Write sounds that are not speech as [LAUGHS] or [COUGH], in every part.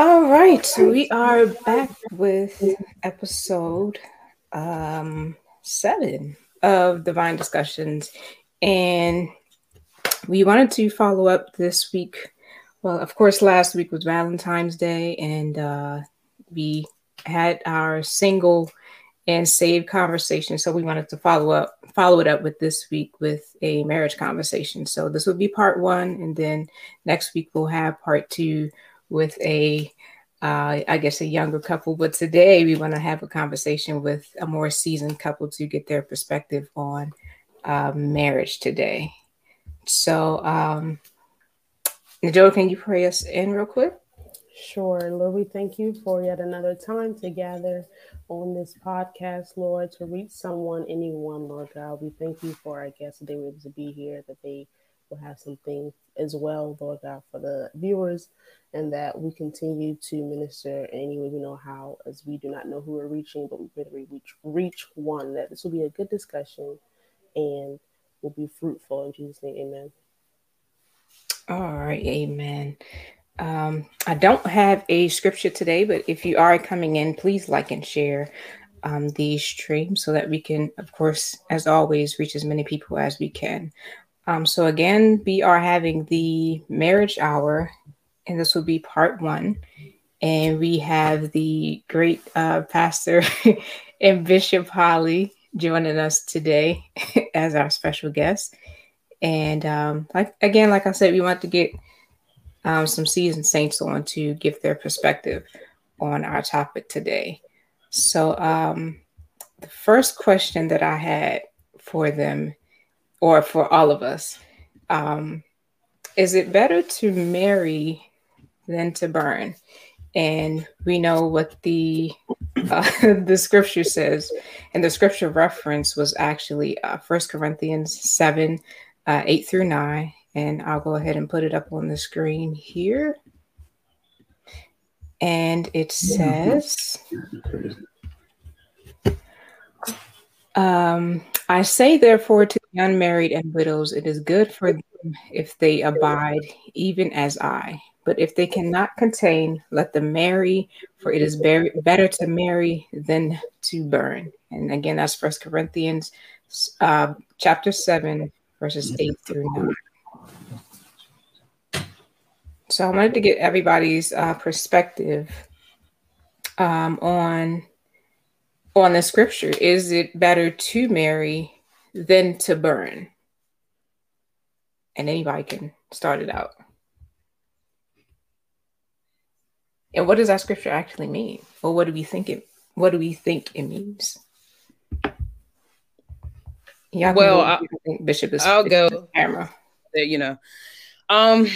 All right, so we are back with episode um, seven of Divine Discussions, and we wanted to follow up this week. Well, of course, last week was Valentine's Day, and uh, we had our single and save conversation. So we wanted to follow up, follow it up with this week with a marriage conversation. So this will be part one, and then next week we'll have part two with a uh, I guess a younger couple, but today we want to have a conversation with a more seasoned couple to get their perspective on uh, marriage today. So, um, Joe, can you pray us in real quick? Sure. Lord, we thank you for yet another time to gather on this podcast, Lord, to reach someone, anyone, Lord God. We thank you for our guests that they were able to be here, that they will have something as well, Lord God, for the viewers and that we continue to minister any way we know how, as we do not know who we're reaching, but we better reach reach one. That this will be a good discussion and will be fruitful in Jesus' name. Amen. All right, amen. Um, I don't have a scripture today, but if you are coming in, please like and share um, the stream so that we can, of course, as always, reach as many people as we can. Um, so again, we are having the marriage hour and this will be part one. And we have the great uh, pastor [LAUGHS] and Bishop Holly joining us today [LAUGHS] as our special guest. And um, like again, like I said, we want to get um, some seasoned saints on to give their perspective on our topic today. So um, the first question that I had for them, or for all of us, um, is it better to marry than to burn. And we know what the uh, [LAUGHS] the scripture says, and the scripture reference was actually uh, Corinthians 7 uh, 8 through 9. And I'll go ahead and put it up on the screen here. And it says, um, I say, therefore, to the unmarried and widows, it is good for them if they abide, even as I. But if they cannot contain, let them marry, for it is very, better to marry than to burn. And again, that's First Corinthians uh, chapter 7, verses 8 through 9. So I wanted to get everybody's uh, perspective um, on on the scripture. Is it better to marry than to burn? And anybody can start it out. And what does that scripture actually mean? Or what do we think it what do we think it means? Yeah, well, I, think Bishop is I'll go camera. You know. Um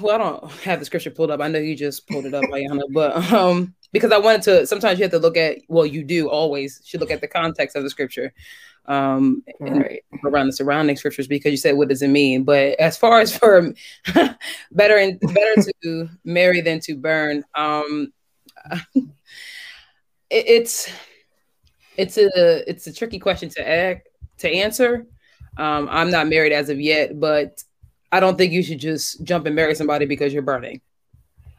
well, I don't have the scripture pulled up. I know you just pulled it up, Ayana, but um, because I wanted to. Sometimes you have to look at. Well, you do always should look at the context of the scripture um, right. around the surrounding scriptures because you said what does it mean but as far as for [LAUGHS] better and better to marry than to burn um, [LAUGHS] it, it's it's a it's a tricky question to act, to answer um, i'm not married as of yet but i don't think you should just jump and marry somebody because you're burning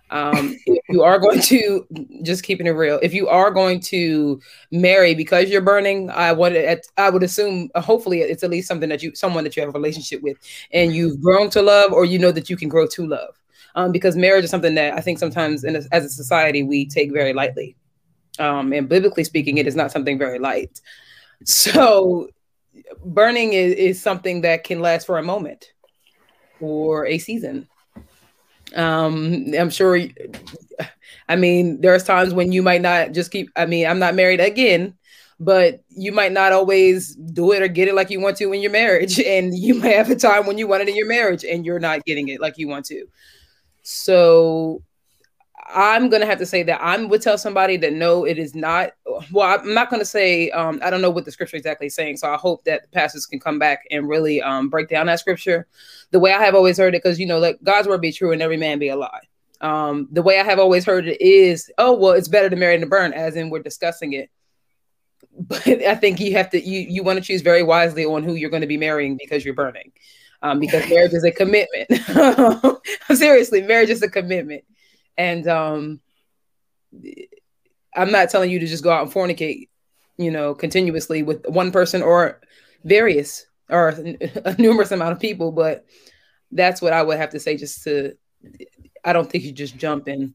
um, if you are going to just keeping it real, if you are going to marry because you're burning, I would I would assume uh, hopefully it's at least something that you someone that you have a relationship with and you've grown to love, or you know that you can grow to love. Um, because marriage is something that I think sometimes a, as a society we take very lightly, um, and biblically speaking, it is not something very light. So burning is, is something that can last for a moment or a season um i'm sure i mean there's times when you might not just keep i mean i'm not married again but you might not always do it or get it like you want to in your marriage [LAUGHS] and you might have a time when you want it in your marriage and you're not getting it like you want to so I'm gonna have to say that I would tell somebody that no, it is not. Well, I'm not gonna say um, I don't know what the scripture exactly is saying. So I hope that the pastors can come back and really um, break down that scripture the way I have always heard it, because you know, let God's word be true and every man be a lie. Um, the way I have always heard it is, oh well, it's better to marry than to burn, as in we're discussing it. [LAUGHS] But I think you have to you you want to choose very wisely on who you're going to be marrying because you're burning. um, because [LAUGHS] marriage is a commitment. [LAUGHS] Seriously, marriage is a commitment, and um, I'm not telling you to just go out and fornicate, you know, continuously with one person or various or [LAUGHS] a numerous amount of people, but that's what I would have to say. Just to, I don't think you just jump and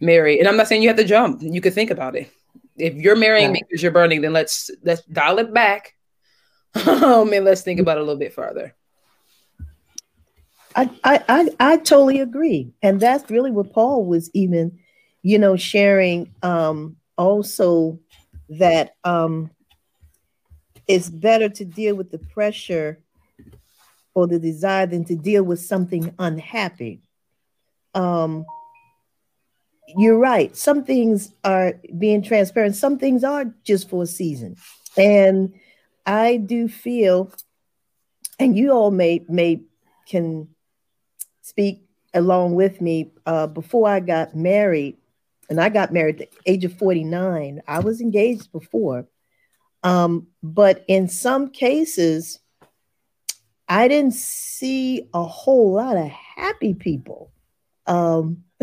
marry, and I'm not saying you have to jump. You could think about it. If you're marrying yeah. because you're burning, then let's let's dial it back, [LAUGHS] um, and let's think about it a little bit further. I, I, I, I totally agree. And that's really what Paul was even, you know, sharing um, also that um, it's better to deal with the pressure or the desire than to deal with something unhappy. Um, you're right. Some things are being transparent. Some things are just for a season. And I do feel, and you all may may can speak along with me. Uh, before I got married, and I got married at the age of 49, I was engaged before. Um, but in some cases, I didn't see a whole lot of happy people. Um, [LAUGHS]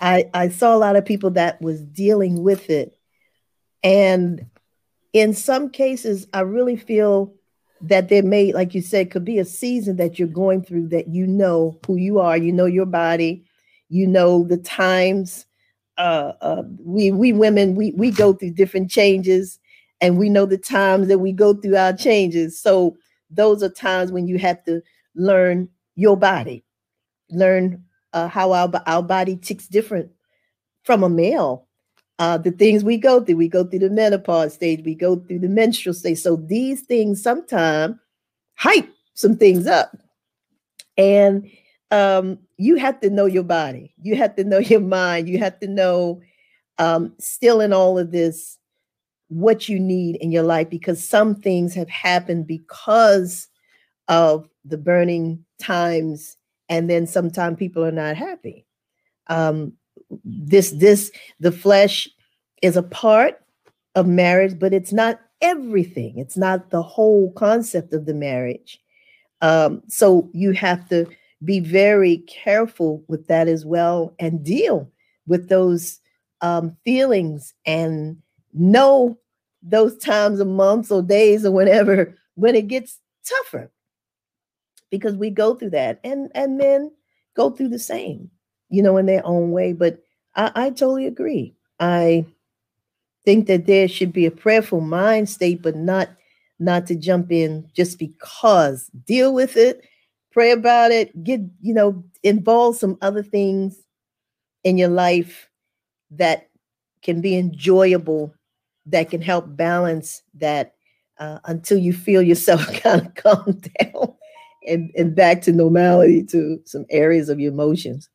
I, I saw a lot of people that was dealing with it. And in some cases, I really feel that there may, like you said, could be a season that you're going through that you know who you are, you know your body, you know the times. Uh, uh, we we women we we go through different changes, and we know the times that we go through our changes. So those are times when you have to learn your body, learn uh, how our our body ticks different from a male uh, the things we go through. We go through the menopause stage, we go through the menstrual stage. So these things sometimes hype some things up. And um, you have to know your body, you have to know your mind, you have to know um, still in all of this what you need in your life because some things have happened because of the burning times and then sometimes people are not happy. Um, this this the flesh is a part of marriage but it's not everything. It's not the whole concept of the marriage. Um, so you have to be very careful with that as well and deal with those um, feelings and know those times of months or days or whatever [LAUGHS] when it gets tougher because we go through that and and men go through the same you know, in their own way. But I, I totally agree. I think that there should be a prayerful mind state, but not not to jump in just because. Deal with it, pray about it, get, you know, involve some other things in your life that can be enjoyable, that can help balance that uh, until you feel yourself [LAUGHS] kind of calm [LAUGHS] down and, and back to normality to some areas of your emotions.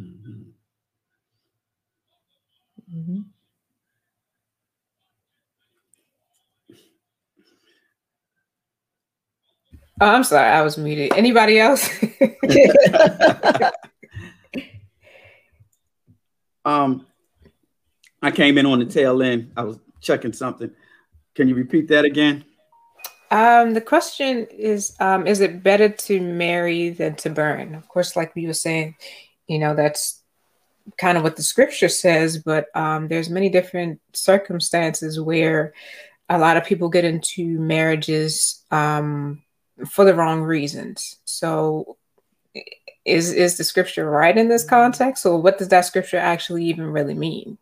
Mm-hmm. Oh, I'm sorry, I was muted. Anybody else? [LAUGHS] um, I came in on the tail end. I was checking something. Can you repeat that again? Um, the question is, um, is it better to marry than to burn? Of course, like we were saying, you know, that's kind of what the scripture says, but um, there's many different circumstances where a lot of people get into marriages um, for the wrong reasons. So, is is the scripture right in this context, or what does that scripture actually even really mean?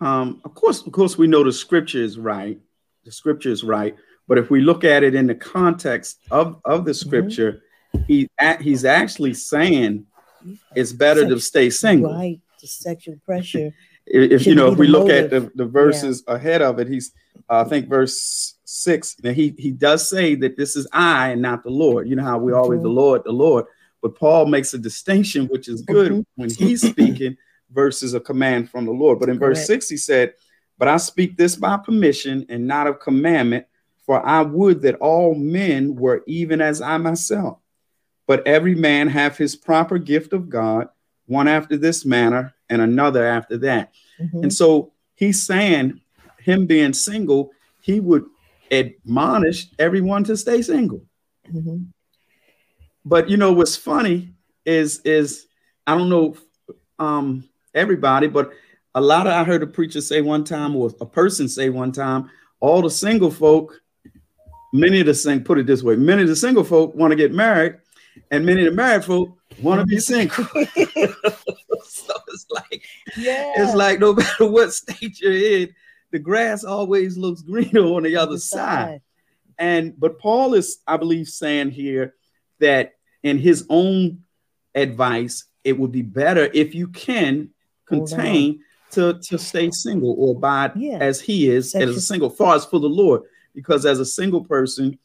Um, of course, of course, we know the scripture is right. The scripture is right, but if we look at it in the context of of the mm-hmm. scripture, mm-hmm. he he's actually saying it's better to stay single. Right, the sexual pressure. If, you know, if we look motive. at the, the verses yeah. ahead of it, he's uh, I think verse six. That he he does say that this is I and not the Lord. You know how we mm-hmm. always the Lord, the Lord. But Paul makes a distinction, which is good mm-hmm. when he's speaking [CLEARS THROAT] versus a command from the Lord. But in verse six, he said, "But I speak this by permission and not of commandment, for I would that all men were even as I myself." But every man have his proper gift of God, one after this manner and another after that. Mm-hmm. And so he's saying, him being single, he would admonish everyone to stay single. Mm-hmm. But you know what's funny is is I don't know um, everybody, but a lot of I heard a preacher say one time, or a person say one time, all the single folk, many of the sing put it this way, many of the single folk want to get married, and many of the married folk want to be single. [LAUGHS] [LAUGHS] so [LAUGHS] like, yeah, it's like no [LAUGHS] matter what state you're in, the grass always looks greener on the other side. And but Paul is, I believe, saying here that in his own advice, it would be better if you can contain to, to stay single or abide yeah. as he is That's as a single, far as for the Lord. Because as a single person,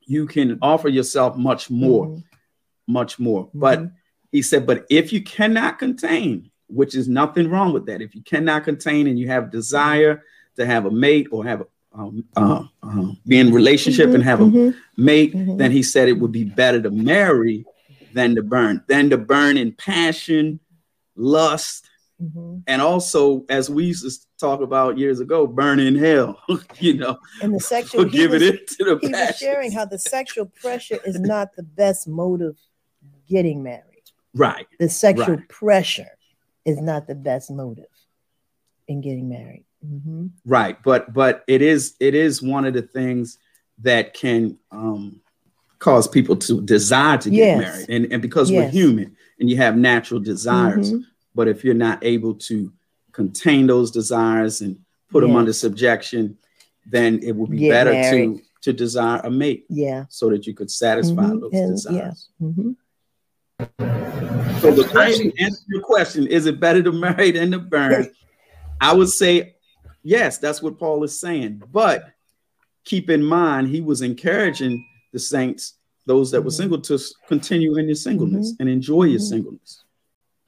you can offer yourself much more, mm-hmm. much more. Mm-hmm. But he said, but if you cannot contain, which is nothing wrong with that, if you cannot contain and you have desire to have a mate or have a um, uh, uh, be in relationship mm-hmm, and have a mm-hmm. mate, mm-hmm. then he said it would be better to marry than to burn, than to burn in passion, lust, mm-hmm. and also, as we used to talk about years ago, burn in hell. [LAUGHS] you know, and the [LAUGHS] sexual give it into the. He was sharing how the sexual pressure is not the best motive getting married. Right. The sexual right. pressure is not the best motive in getting married. Mm-hmm. Right, but but it is it is one of the things that can um, cause people to desire to get yes. married, and and because yes. we're human and you have natural desires, mm-hmm. but if you're not able to contain those desires and put yes. them under subjection, then it would be get better married. to to desire a mate. Yeah, so that you could satisfy mm-hmm. those and, desires. Yeah. So the question, answer your question, is it better to marry than to burn? I would say Yes, that's what Paul is saying. But keep in mind, he was encouraging the saints, those that were mm-hmm. single, to continue in your singleness mm-hmm. and enjoy your mm-hmm. singleness.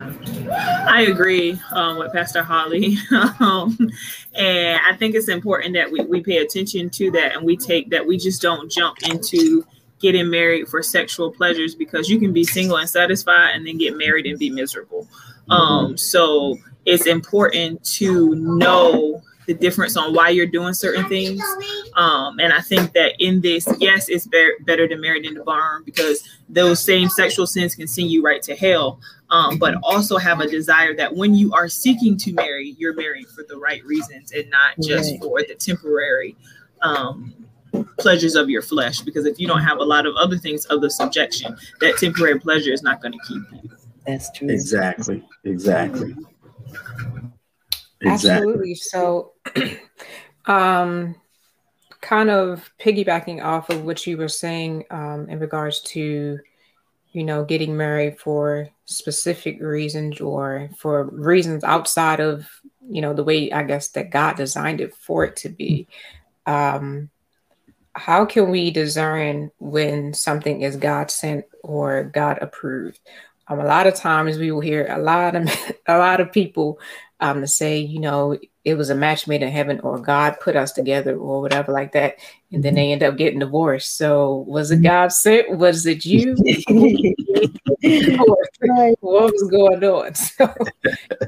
I agree um, with Pastor Holly. [LAUGHS] um, and I think it's important that we, we pay attention to that and we take that we just don't jump into getting married for sexual pleasures because you can be single and satisfied and then get married and be miserable. Mm-hmm. Um, so it's important to know the difference on why you're doing certain things. Um, and I think that in this, yes, it's be- better to marry than to burn because those same sexual sins can send you right to hell. Um, but also have a desire that when you are seeking to marry, you're marrying for the right reasons and not just right. for the temporary um, pleasures of your flesh. Because if you don't have a lot of other things of the subjection, that temporary pleasure is not going to keep you. That's true. Exactly. Exactly. Exactly. Absolutely. So, [CLEARS THROAT] um, kind of piggybacking off of what you were saying um, in regards to, you know, getting married for specific reasons or for reasons outside of, you know, the way I guess that God designed it for it to be. Um, how can we discern when something is God sent or God approved? Um, a lot of times we will hear a lot of [LAUGHS] a lot of people um, to say, you know, it was a match made in heaven or God put us together or whatever like that. And then mm-hmm. they end up getting divorced. So was it mm-hmm. God sent? Was it you? [LAUGHS] [LAUGHS] what was going on? So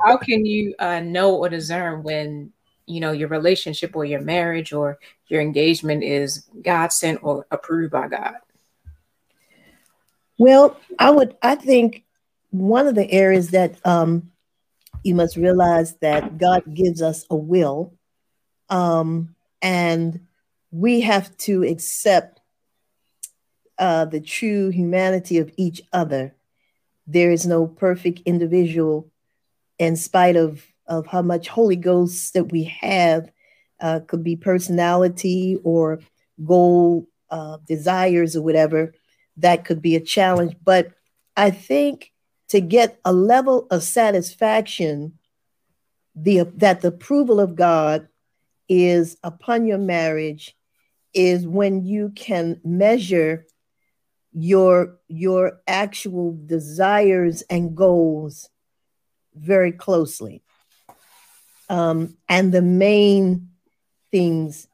how can you uh, know or discern when, you know, your relationship or your marriage or your engagement is God sent or approved by God? Well, I would, I think one of the areas that um, you must realize that God gives us a will, um, and we have to accept uh, the true humanity of each other. There is no perfect individual, in spite of, of how much Holy Ghost that we have, uh, could be personality or goal uh, desires or whatever. That could be a challenge. But I think to get a level of satisfaction the that the approval of God is upon your marriage is when you can measure your your actual desires and goals very closely um, and the main things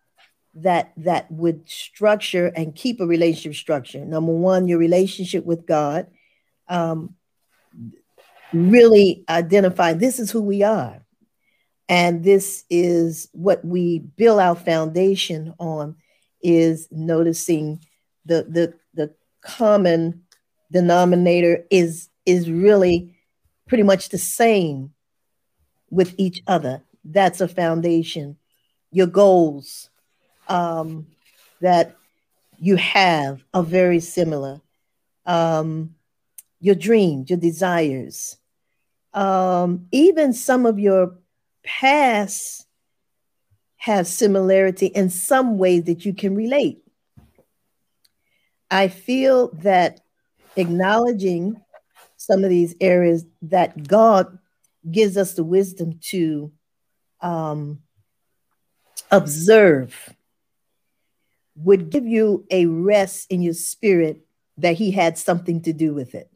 that that would structure and keep a relationship structure number one your relationship with god um, really identify this is who we are. And this is what we build our foundation on is noticing the the the common denominator is is really pretty much the same with each other. That's a foundation. Your goals um, that you have are very similar. Um, your dreams, your desires, um, even some of your past have similarity in some ways that you can relate. I feel that acknowledging some of these areas that God gives us the wisdom to um, observe would give you a rest in your spirit that He had something to do with it.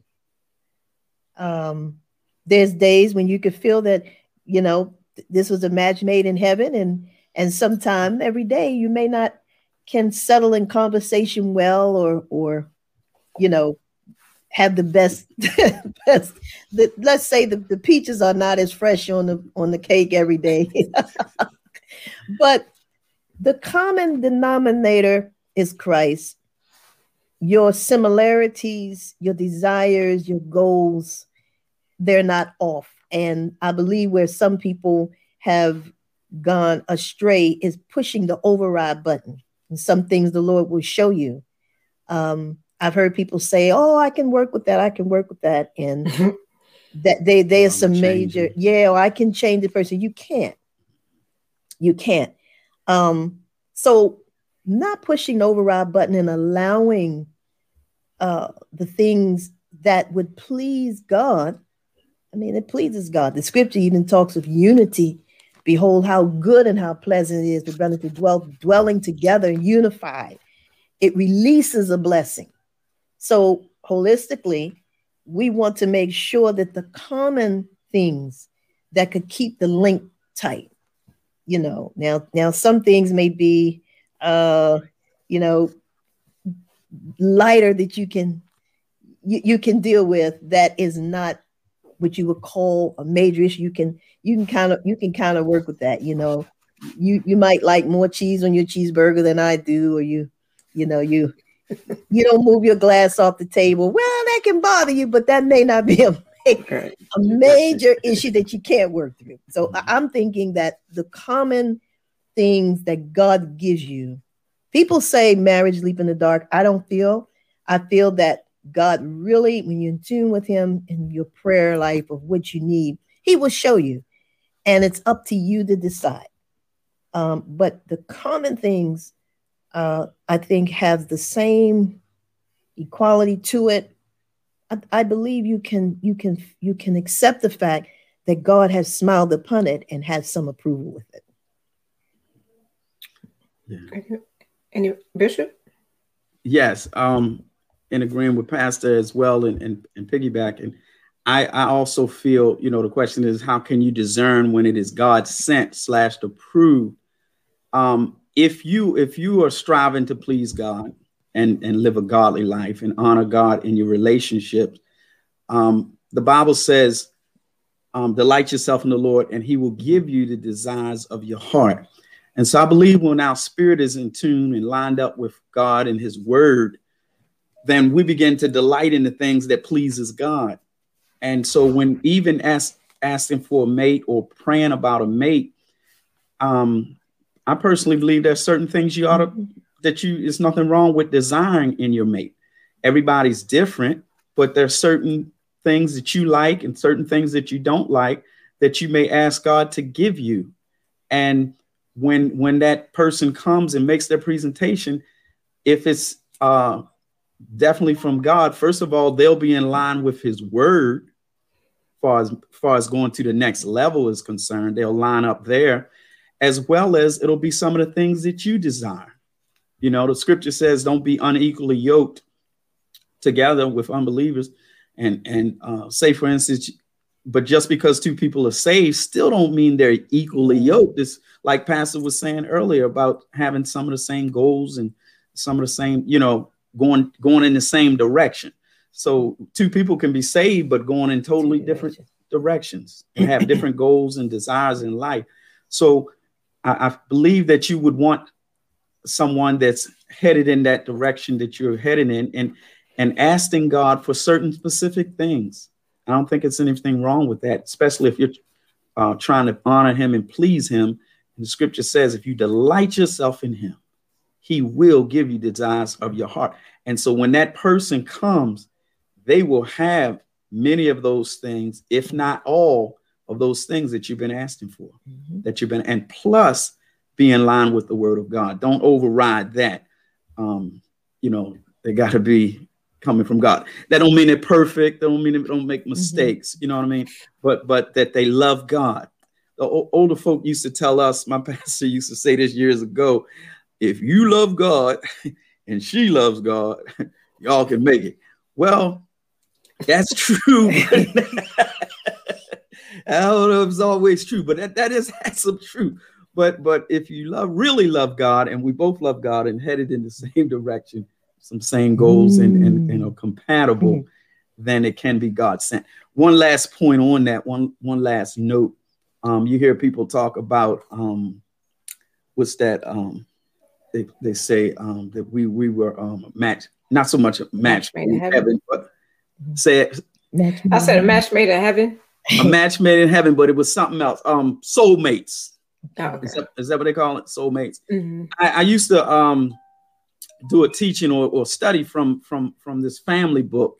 Um, there's days when you could feel that, you know, this was a match made in heaven, and and sometime every day you may not can settle in conversation well or or you know have the best [LAUGHS] best the, let's say the, the peaches are not as fresh on the on the cake every day. [LAUGHS] But the common denominator is christ. Your similarities your desires your goals they're not off. And i believe where some people have gone astray is pushing the override button. And some things the lord will show you. Um, I've heard people say, "Oh, I can work with that. I can work with that," and [LAUGHS] that they there's some major, it. yeah, well, I can change the person. You can't. You can't. Um, so not pushing the override button and allowing uh, the things that would please God. I mean, it pleases God. The scripture even talks of unity. Behold, how good and how pleasant it is for brothers to dwell dwelling together unified. It releases a blessing. So, holistically, we want to make sure that the common things that could keep the link tight, you know, now, now some things may be, uh, you know, lighter that you can you, you can deal with that is not what you would call a major issue. You can you can kind of you can kind of work with that. You know, you you might like more cheese on your cheeseburger than I do, or you you know you you don't move your glass off the table. Well, that can bother you, but that may not be a, a major issue that you can't work through. So I'm thinking that the common things that God gives you, people say marriage leap in the dark. I don't feel. I feel that God really, when you're in tune with Him in your prayer life of what you need, He will show you. And it's up to you to decide. Um, but the common things uh, I think has the same equality to it. I, I, believe you can you can you can accept the fact that God has smiled upon it and has some approval with it. Yeah. Any bishop? Yes, um, in agreeing with Pastor as well, and and, and piggybacking. I, I also feel, you know, the question is how can you discern when it is God sent slash approved? Um, if you if you are striving to please God and and live a godly life and honor God in your relationships, um, the Bible says, um, "Delight yourself in the Lord, and He will give you the desires of your heart." And so, I believe when our spirit is in tune and lined up with God and His Word, then we begin to delight in the things that pleases God. And so, when even ask, asking for a mate or praying about a mate, um, I personally believe there's certain things you ought to that you it's nothing wrong with desiring in your mate. Everybody's different, but there's certain things that you like and certain things that you don't like that you may ask God to give you. And when when that person comes and makes their presentation, if it's uh definitely from God, first of all, they'll be in line with his word far as far as going to the next level is concerned. They'll line up there as well as it'll be some of the things that you desire. You know, the scripture says, don't be unequally yoked together with unbelievers. And, and uh, say, for instance, but just because two people are saved still don't mean they're equally yoked. This, like Pastor was saying earlier about having some of the same goals and some of the same, you know, going going in the same direction. So two people can be saved, but going in totally different directions and have different goals and desires in life. So I, I believe that you would want someone that's headed in that direction that you're heading in and and asking God for certain specific things. I don't think it's anything wrong with that, especially if you're uh, trying to honor him and please him. And the scripture says, if you delight yourself in him, he will give you the desires of your heart. And so when that person comes, they will have many of those things, if not all of those things that you've been asking for, mm-hmm. that you've been, and plus be in line with the word of God. Don't override that. Um, you know, they got to be coming from God. That don't mean they're perfect. That don't mean they don't make mm-hmm. mistakes. Mm-hmm. You know what I mean? But but that they love God. The o- older folk used to tell us. My [LAUGHS] pastor used to say this years ago. If you love God [LAUGHS] and she loves God, [LAUGHS] y'all can make it. Well, that's true. I don't know if it's always true, but that, that is [LAUGHS] some truth. But but if you love really love God, and we both love God and headed in the [LAUGHS] same direction, some same goals mm. and, and, and are compatible, mm. then it can be God sent. One last point on that, one one last note. Um, you hear people talk about um, what's that? Um, they, they say um, that we we were um, match, not so much a match, made in heaven, heaven but mm-hmm. say it. I said a match made in heaven. A match made in heaven, but it was something else. Um, soulmates. Oh, okay. is, that, is, that what they call it? Soulmates. Mm-hmm. I, I, used to um do a teaching or, or study from from from this family book,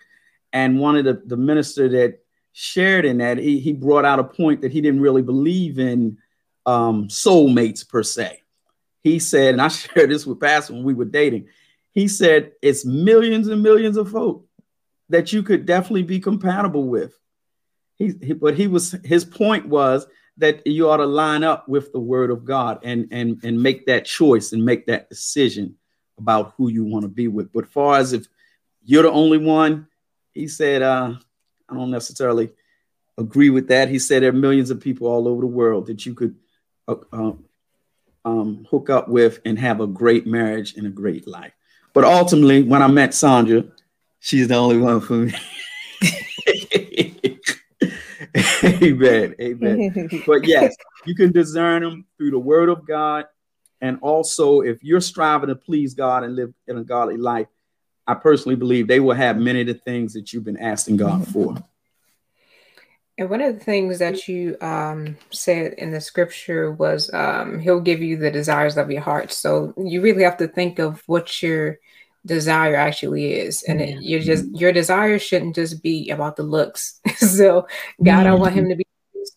and one of the the minister that shared in that he he brought out a point that he didn't really believe in um, soulmates per se. He said, and I [LAUGHS] shared this with Pastor when we were dating. He said it's millions and millions of folk that you could definitely be compatible with. He, he, but he was his point was that you ought to line up with the word of God and and and make that choice and make that decision about who you want to be with. But far as if you're the only one, he said, uh, I don't necessarily agree with that. He said there are millions of people all over the world that you could uh, um, um, hook up with and have a great marriage and a great life. But ultimately, when I met Sandra, she's the only one for me. [LAUGHS] [LAUGHS] amen. Amen. [LAUGHS] but yes, you can discern them through the word of God and also, if you're striving to please God and live in a godly life, I personally believe they will have many of the things that you've been asking God for. And one of the things that you um, said in the scripture was um, He'll give you the desires of your heart. So you really have to think of what your desire actually is, and it, you're just your desire shouldn't just be about the looks. [LAUGHS] so God, I want Him to be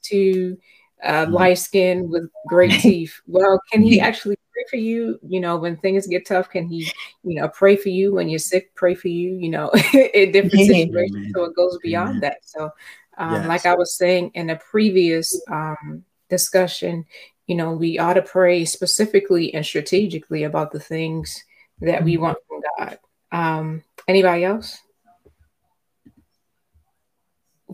to uh, mm-hmm. light skin with great [LAUGHS] teeth. Well, can he actually pray for you? You know, when things get tough, can he, you know, pray for you when you're sick? Pray for you. You know, [LAUGHS] in different situations. So it goes beyond that. So, um, yes. like I was saying in a previous um, discussion, you know, we ought to pray specifically and strategically about the things that we want from God. Um, anybody else?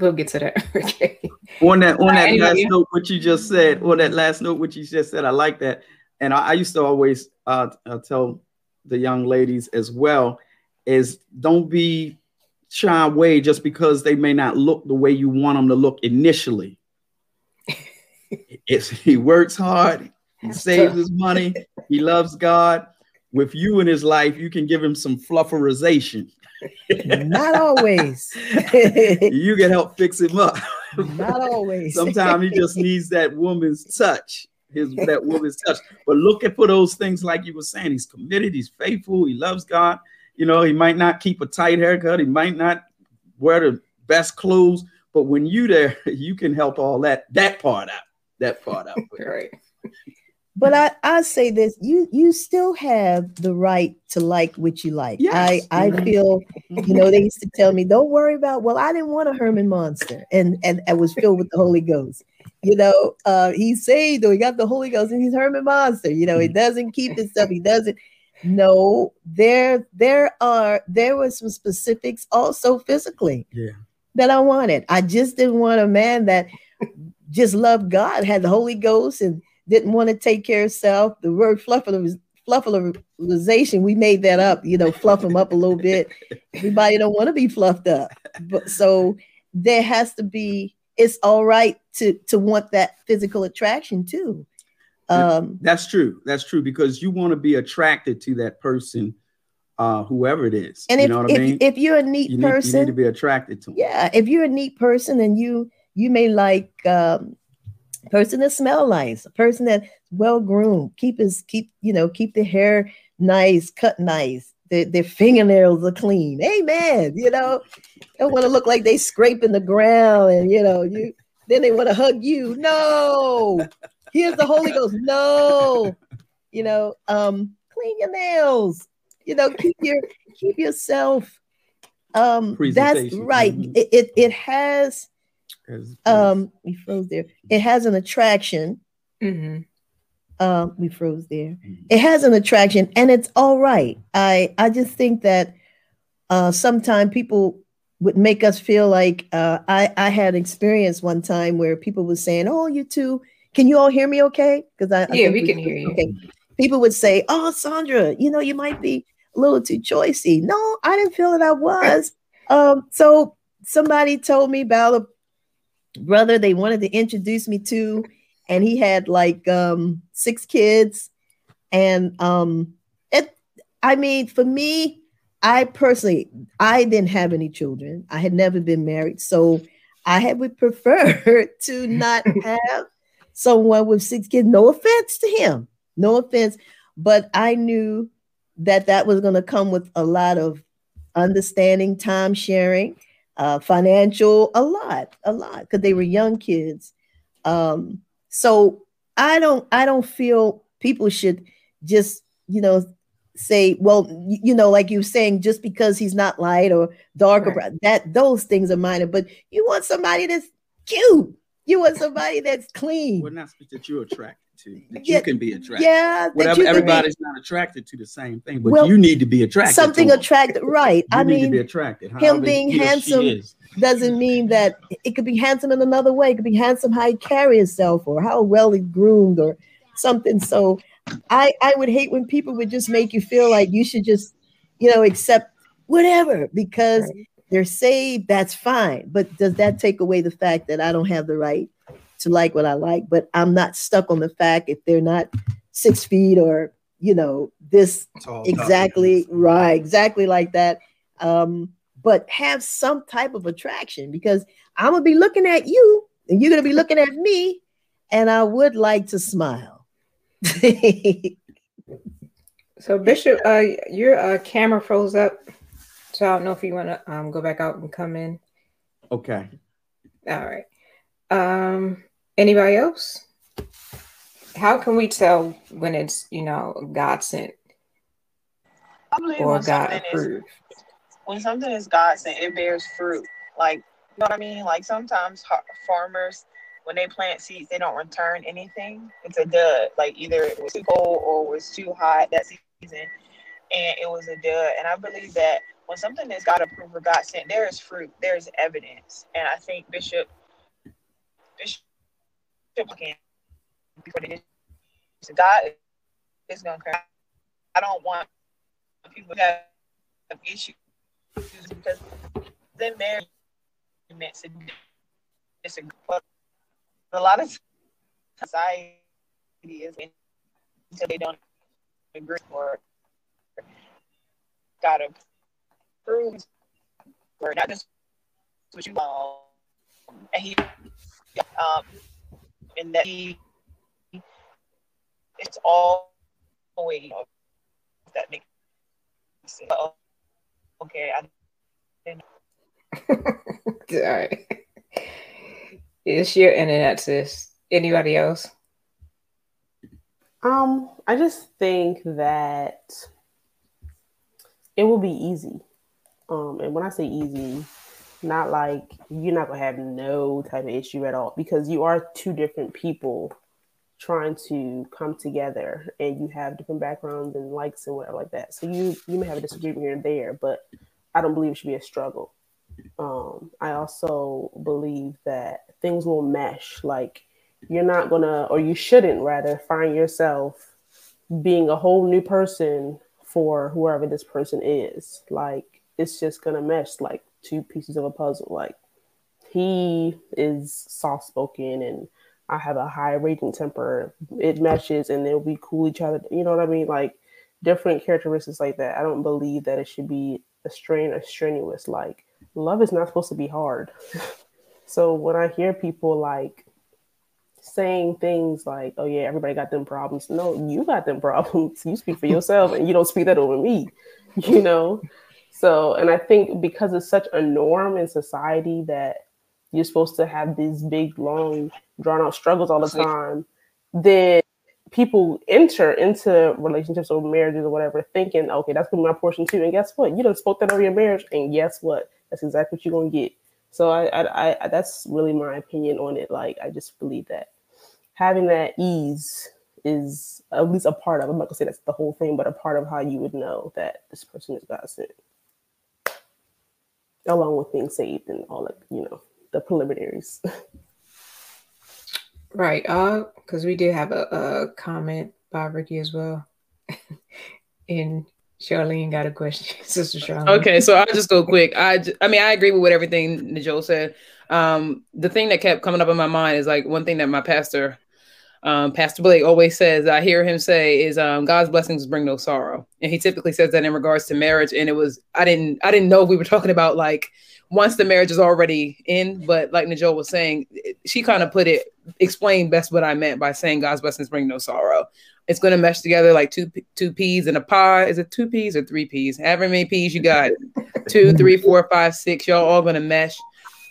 we'll get to that. [LAUGHS] okay. On that on that last note, what you just said, on that last note, what you just said, I like that. And I, I used to always uh, uh, tell the young ladies as well is don't be shy away just because they may not look the way you want them to look initially. [LAUGHS] it's, he works hard, he saves his money, he loves God. With you in his life, you can give him some flufferization. Not always. [LAUGHS] you can help fix him up. Not always. Sometimes he just needs that woman's touch. His that woman's touch. But look at for those things like you were saying. He's committed, he's faithful, he loves God. You know, he might not keep a tight haircut, he might not wear the best clothes, but when you there, [LAUGHS] you can help all that that part out. That part out. [LAUGHS] right. But I, I say this, you you still have the right to like what you like. Yes. I, I feel, [LAUGHS] you know, they used to tell me, don't worry about, well, I didn't want a Herman Munster. And and I was filled with the Holy Ghost. You know, uh, he's saved or he got the Holy Ghost and he's Herman Munster. You know, he doesn't keep his stuff, he doesn't. No, there there are there were some specifics also physically yeah. that I wanted. I just didn't want a man that just loved God, had the Holy Ghost and didn't want to take care of self. The word fluffalization, we made that up, you know, fluff them up a little bit. Everybody don't want to be fluffed up. But so there has to be, it's all right to to want that physical attraction too. Um, that's true. That's true because you want to be attracted to that person, uh, whoever it is. And you if, know what if, I mean? if you're a neat you need, person, you need to be attracted to. Them. Yeah, if you're a neat person and you you may like um, person that smell nice, a person that's well groomed, keep his keep you know keep the hair nice, cut nice, their, their fingernails are clean. Amen. You know, don't want to look like they scraping the ground and you know you then they want to hug you. No, here's the Holy Ghost. No, you know, um, clean your nails. You know, keep your keep yourself. Um, that's right. Mm-hmm. It, it it has um we froze there. It has an attraction. Mm-hmm. Um, we froze there. Mm-hmm. It has an attraction, and it's all right. I I just think that uh, sometimes people would make us feel like uh, I I had experience one time where people were saying, "Oh, you two, can you all hear me? Okay?" Because I yeah, I we, we can hear you. Okay. People would say, "Oh, Sandra, you know, you might be a little too choicey." No, I didn't feel that I was. [LAUGHS] um, so somebody told me about a brother they wanted to introduce me to and he had like um six kids. And um it i mean for me i personally i didn't have any children. I had never been married. So i had would prefer [LAUGHS] to not [LAUGHS] have someone with six kids. No offense to him. No offense. But i knew that that was going to come with a lot of understanding time sharing uh, financial, a lot, a lot, because they were young kids. Um, so I don't, I don't feel people should just, you know, say, well, you, know, like you're saying, just because he's not light or dark right. or brown, that those things are minor. But you want somebody that's cute. You want somebody that's clean. Well, not that you're attracted to that yeah, you can be attracted. Yeah, whatever. Everybody's be, not attracted to the same thing, but well, you need to be attracted. Something attracted, right? You I mean, to be attracted. Him being handsome doesn't mean that it could be handsome in another way. It could be handsome how he carry himself or how well he groomed or something. So, I I would hate when people would just make you feel like you should just, you know, accept whatever because. Right. They're saved, that's fine. But does that take away the fact that I don't have the right to like what I like, but I'm not stuck on the fact if they're not six feet or you know this exactly right, exactly like that. Um, but have some type of attraction because I'm gonna be looking at you and you're gonna be looking at me, and I would like to smile. [LAUGHS] so Bishop, uh, your uh, camera froze up, so I don't know if you want to um, go back out and come in. Okay. All right. Um, Anybody else? How can we tell when it's, you know, God sent or God approved? Is, when something is God sent, it bears fruit. Like, you know what I mean? Like sometimes farmers, when they plant seeds, they don't return anything. It's a dud. Like either it was too cold or it was too hot that season, and it was a dud. And I believe that when something is God approved or God sent, there is fruit, there is evidence. And I think Bishop Bishop again before they so God is gonna cry. I don't want people to have issues because then marriage meant to disagree. But a lot of society is until they don't agree or gotta prove or not just what you want. And he um and that he it's all way that makes sense. okay, I [LAUGHS] all right. It's your internet, sis. Anybody else? Um, I just think that it will be easy. Um, and when I say easy, not like you're not gonna have no type of issue at all because you are two different people trying to come together and you have different backgrounds and likes and whatever like that. So you you may have a disagreement here and there, but I don't believe it should be a struggle. Um, I also believe that things will mesh. Like you're not gonna, or you shouldn't rather, find yourself being a whole new person for whoever this person is. Like it's just gonna mesh. Like two pieces of a puzzle. Like he is soft spoken and I have a high raging temper. It meshes and then we cool each other. You know what I mean? Like different characteristics like that. I don't believe that it should be a strain or strenuous. Like love is not supposed to be hard. [LAUGHS] so when I hear people like saying things like, "Oh yeah, everybody got them problems," no, you got them [LAUGHS] problems. You speak for yourself, and you don't speak that over me. [LAUGHS] You know. So, and I think because it's such a norm in society that you're supposed to have these big, long, drawn out struggles all the time, then people enter into relationships or marriages or whatever thinking, okay, that's gonna be my portion too. And guess what? You don't spoke that over your marriage, and guess what? That's exactly what you're gonna get. So I, I, I, that's really my opinion on it. Like I just believe that having that ease is at least a part of. I'm not gonna say that's the whole thing, but a part of how you would know that this person is God sent, along with being saved and all that, you know, the preliminaries. [LAUGHS] Right. Uh, because we did have a, a comment by Ricky as well. [LAUGHS] and Charlene got a question, [LAUGHS] Sister Charlene. Okay, so I'll just go quick. I, I mean, I agree with what everything Joe said. Um, the thing that kept coming up in my mind is like one thing that my pastor, um, Pastor Blake, always says. I hear him say is, um, "God's blessings bring no sorrow," and he typically says that in regards to marriage. And it was, I didn't, I didn't know we were talking about like once the marriage is already in. But like Najol was saying, she kind of put it, explained best what I meant by saying God's blessings bring no sorrow. It's going to mesh together like two two peas in a pie. Is it two peas or three peas? However many peas you got, two, three, four, five, six. Y'all all going to mesh.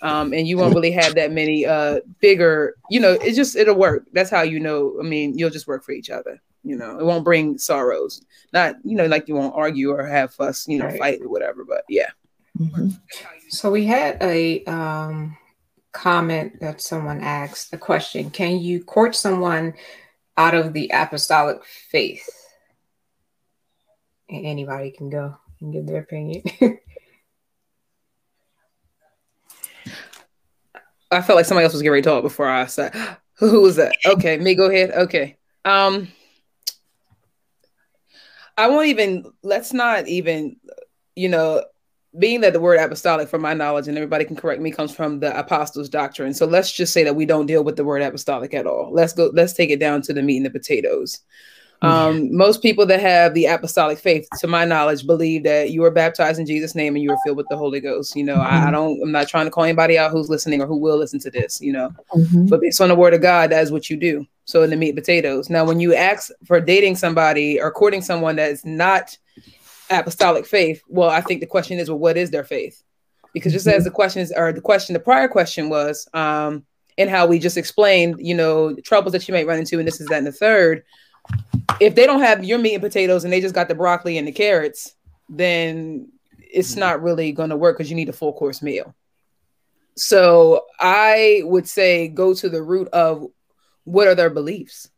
Um, and you won't really have that many uh bigger, you know, it just it'll work. That's how you know. I mean, you'll just work for each other. You know, it won't bring sorrows. Not, you know, like you won't argue or have fuss, you know, right. fight or whatever. But yeah. Mm-hmm. So we had a um, comment that someone asked a question Can you court someone out of the apostolic faith? Anybody can go and give their opinion. [LAUGHS] I felt like somebody else was getting ready to talk before I said, [GASPS] Who was that? Okay, me go ahead. Okay. Um, I won't even, let's not even, you know, being that the word apostolic, from my knowledge, and everybody can correct me, comes from the apostles' doctrine. So let's just say that we don't deal with the word apostolic at all. Let's go. Let's take it down to the meat and the potatoes. Um, most people that have the apostolic faith, to my knowledge, believe that you are baptized in Jesus' name and you are filled with the Holy Ghost. You know, mm-hmm. I, I, don't. I'm not trying to call anybody out who's listening or who will listen to this. You know, mm-hmm. but based on the word of God, that's what you do. So in the meat and potatoes. Now, when you ask for dating somebody or courting someone that is not apostolic faith, well, I think the question is, well, what is their faith? Because just as mm-hmm. the questions or the question, the prior question was, um, and how we just explained, you know, troubles that you might run into, and this is that and the third. If they don't have your meat and potatoes and they just got the broccoli and the carrots, then it's mm-hmm. not really going to work because you need a full course meal. So I would say go to the root of what are their beliefs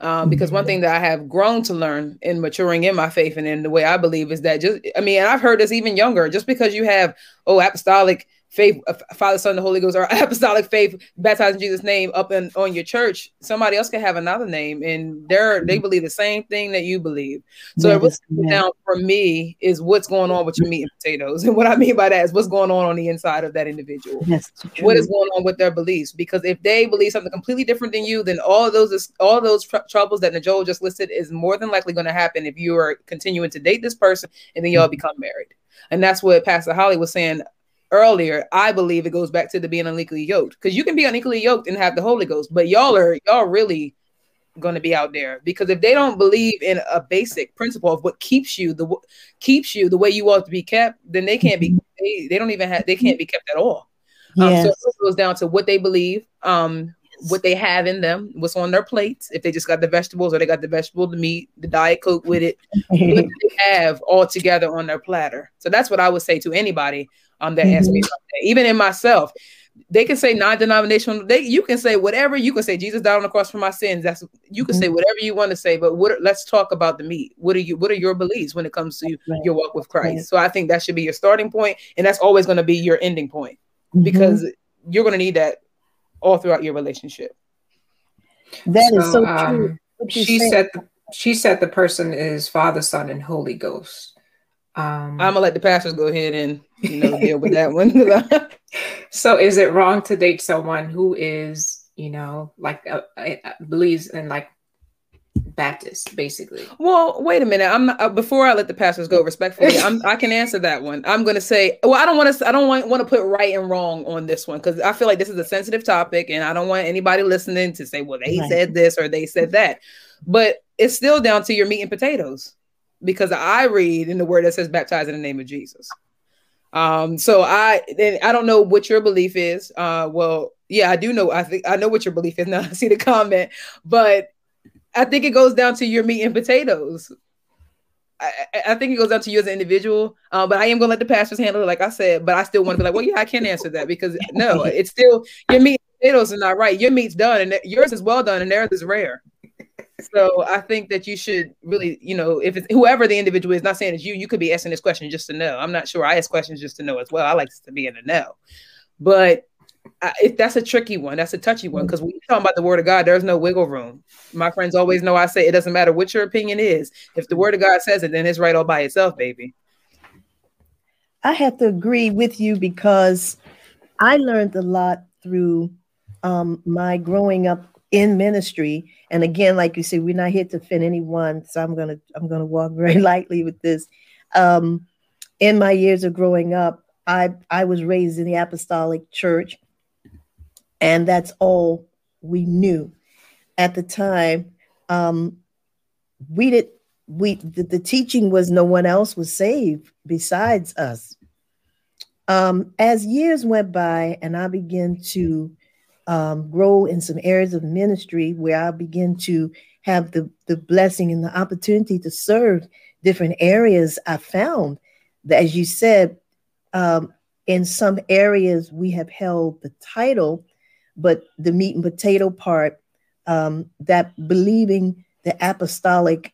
um, because one thing that I have grown to learn in maturing in my faith and in the way I believe is that just, I mean, I've heard this even younger, just because you have, oh, apostolic faith, uh, Father, Son, the Holy Ghost, or [LAUGHS] apostolic faith, baptized in Jesus' name up in on your church, somebody else can have another name, and they're they believe the same thing that you believe. So yes, what's yeah. down for me is what's going on with your meat and potatoes, [LAUGHS] and what I mean by that is what's going on on the inside of that individual. Yes, what is going on with their beliefs? Because if they believe something completely different than you, then all those all those tr- troubles that Najol just listed is more than likely going to happen if you are continuing to date this person and then y'all mm-hmm. become married. And that's what Pastor Holly was saying earlier, I believe it goes back to the being unequally yoked because you can be unequally yoked and have the Holy Ghost, but y'all are y'all really going to be out there because if they don't believe in a basic principle of what keeps you the keeps you the way you ought to be kept, then they can't be they, they don't even have they can't be kept at all. Yes. Um, so it goes down to what they believe, um, what they have in them, what's on their plates. If they just got the vegetables or they got the vegetable, the meat, the diet coke with it, what [LAUGHS] they have all together on their platter. So that's what I would say to anybody um, that mm-hmm. ask me something. Even in myself, they can say non-denominational. They you can say whatever you can say. Jesus died on the cross for my sins. That's you can mm-hmm. say whatever you want to say. But what? Let's talk about the meat. What are you? What are your beliefs when it comes to right. your walk with Christ? Right. So I think that should be your starting point, and that's always going to be your ending point mm-hmm. because you're going to need that all throughout your relationship. That so, is so um, true. She said the, she said the person is Father, Son, and Holy Ghost. Um, I'm gonna let the pastors go ahead and you know deal with that one. [LAUGHS] so, is it wrong to date someone who is you know, like uh, believes in like Baptist, basically. Well, wait a minute. I'm not, uh, before I let the pastors go respectfully. I'm, I can answer that one. I'm going to say, well, I don't want to. I don't want want to put right and wrong on this one because I feel like this is a sensitive topic, and I don't want anybody listening to say, well, they right. said this or they said that. But it's still down to your meat and potatoes because I read in the word that says baptize in the name of Jesus. Um, so I then I don't know what your belief is. Uh, well, yeah, I do know. I think I know what your belief is [LAUGHS] now. I see the comment, but I think it goes down to your meat and potatoes. I, I, think it goes down to you as an individual. Uh, but I am gonna let the pastors handle it, like I said. But I still want to be like, well, yeah, I can't answer that because no, it's still your meat and potatoes are not right. Your meat's done, and yours is well done, and theirs is rare. So I think that you should really, you know, if it's whoever the individual is, not saying it's you, you could be asking this question just to know. I'm not sure. I ask questions just to know as well. I like to be in the know, but I, it, that's a tricky one. That's a touchy one because when you're talking about the word of God, there's no wiggle room. My friends always know I say it doesn't matter what your opinion is. If the word of God says it, then it's right all by itself, baby. I have to agree with you because I learned a lot through um, my growing up in ministry. And again, like you said, we're not here to offend anyone, so I'm gonna I'm gonna walk [LAUGHS] very lightly with this. Um, in my years of growing up, I I was raised in the apostolic church and that's all we knew at the time. Um, we did we the, the, teaching was no one else was saved besides us. Um, as years went by, and I began to um, grow in some areas of ministry where I begin to have the, the blessing and the opportunity to serve different areas, I found that, as you said, um, in some areas we have held the title but the meat and potato part, um, that believing the apostolic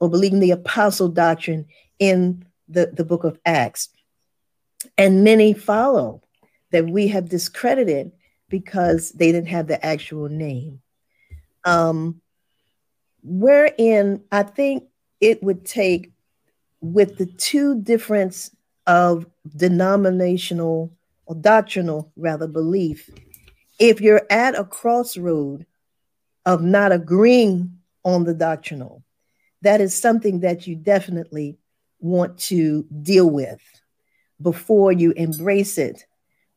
or believing the apostle doctrine in the, the book of Acts. And many follow that we have discredited because they didn't have the actual name. Um, wherein I think it would take, with the two difference of denominational or doctrinal rather belief if you're at a crossroad of not agreeing on the doctrinal, that is something that you definitely want to deal with before you embrace it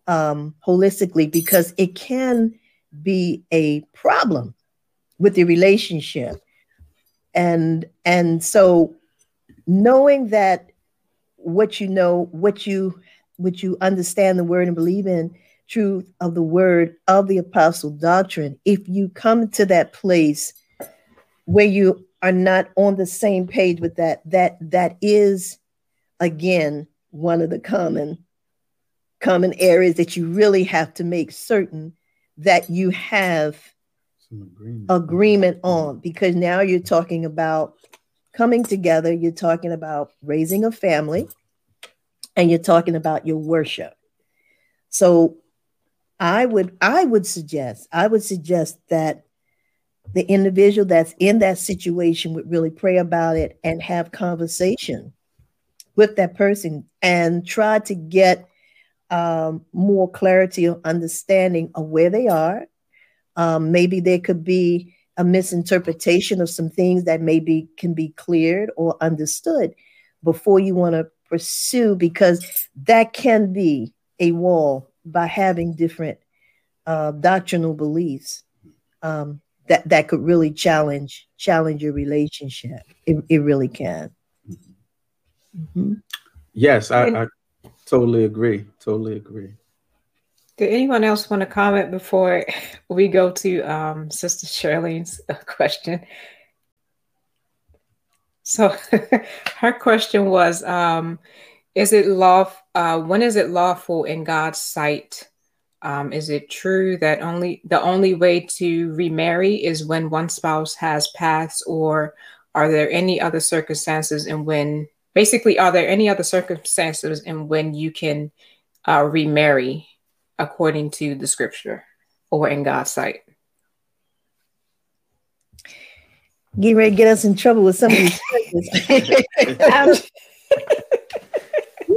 um, holistically, because it can be a problem with the relationship. And and so knowing that what you know, what you what you understand the word and believe in truth of the word of the apostle doctrine, if you come to that place where you are not on the same page with that, that that is again one of the common common areas that you really have to make certain that you have agreement. agreement on because now you're talking about coming together, you're talking about raising a family, and you're talking about your worship. So I would I would suggest I would suggest that the individual that's in that situation would really pray about it and have conversation with that person and try to get um, more clarity or understanding of where they are. Um, maybe there could be a misinterpretation of some things that maybe can be cleared or understood before you want to pursue, because that can be a wall by having different uh, doctrinal beliefs um, that that could really challenge challenge your relationship. It, it really can. Mm-hmm. Yes, I, I totally agree. Totally agree. Did anyone else want to comment before we go to um, Sister Shirley's uh, question? So [LAUGHS] her question was, um, is it law? Uh, when is it lawful in God's sight? Um, is it true that only the only way to remarry is when one spouse has passed, or are there any other circumstances in when basically are there any other circumstances in when you can uh, remarry according to the scripture or in God's sight? Get ready to get us in trouble with some of these [LAUGHS] [LAUGHS] [LAUGHS]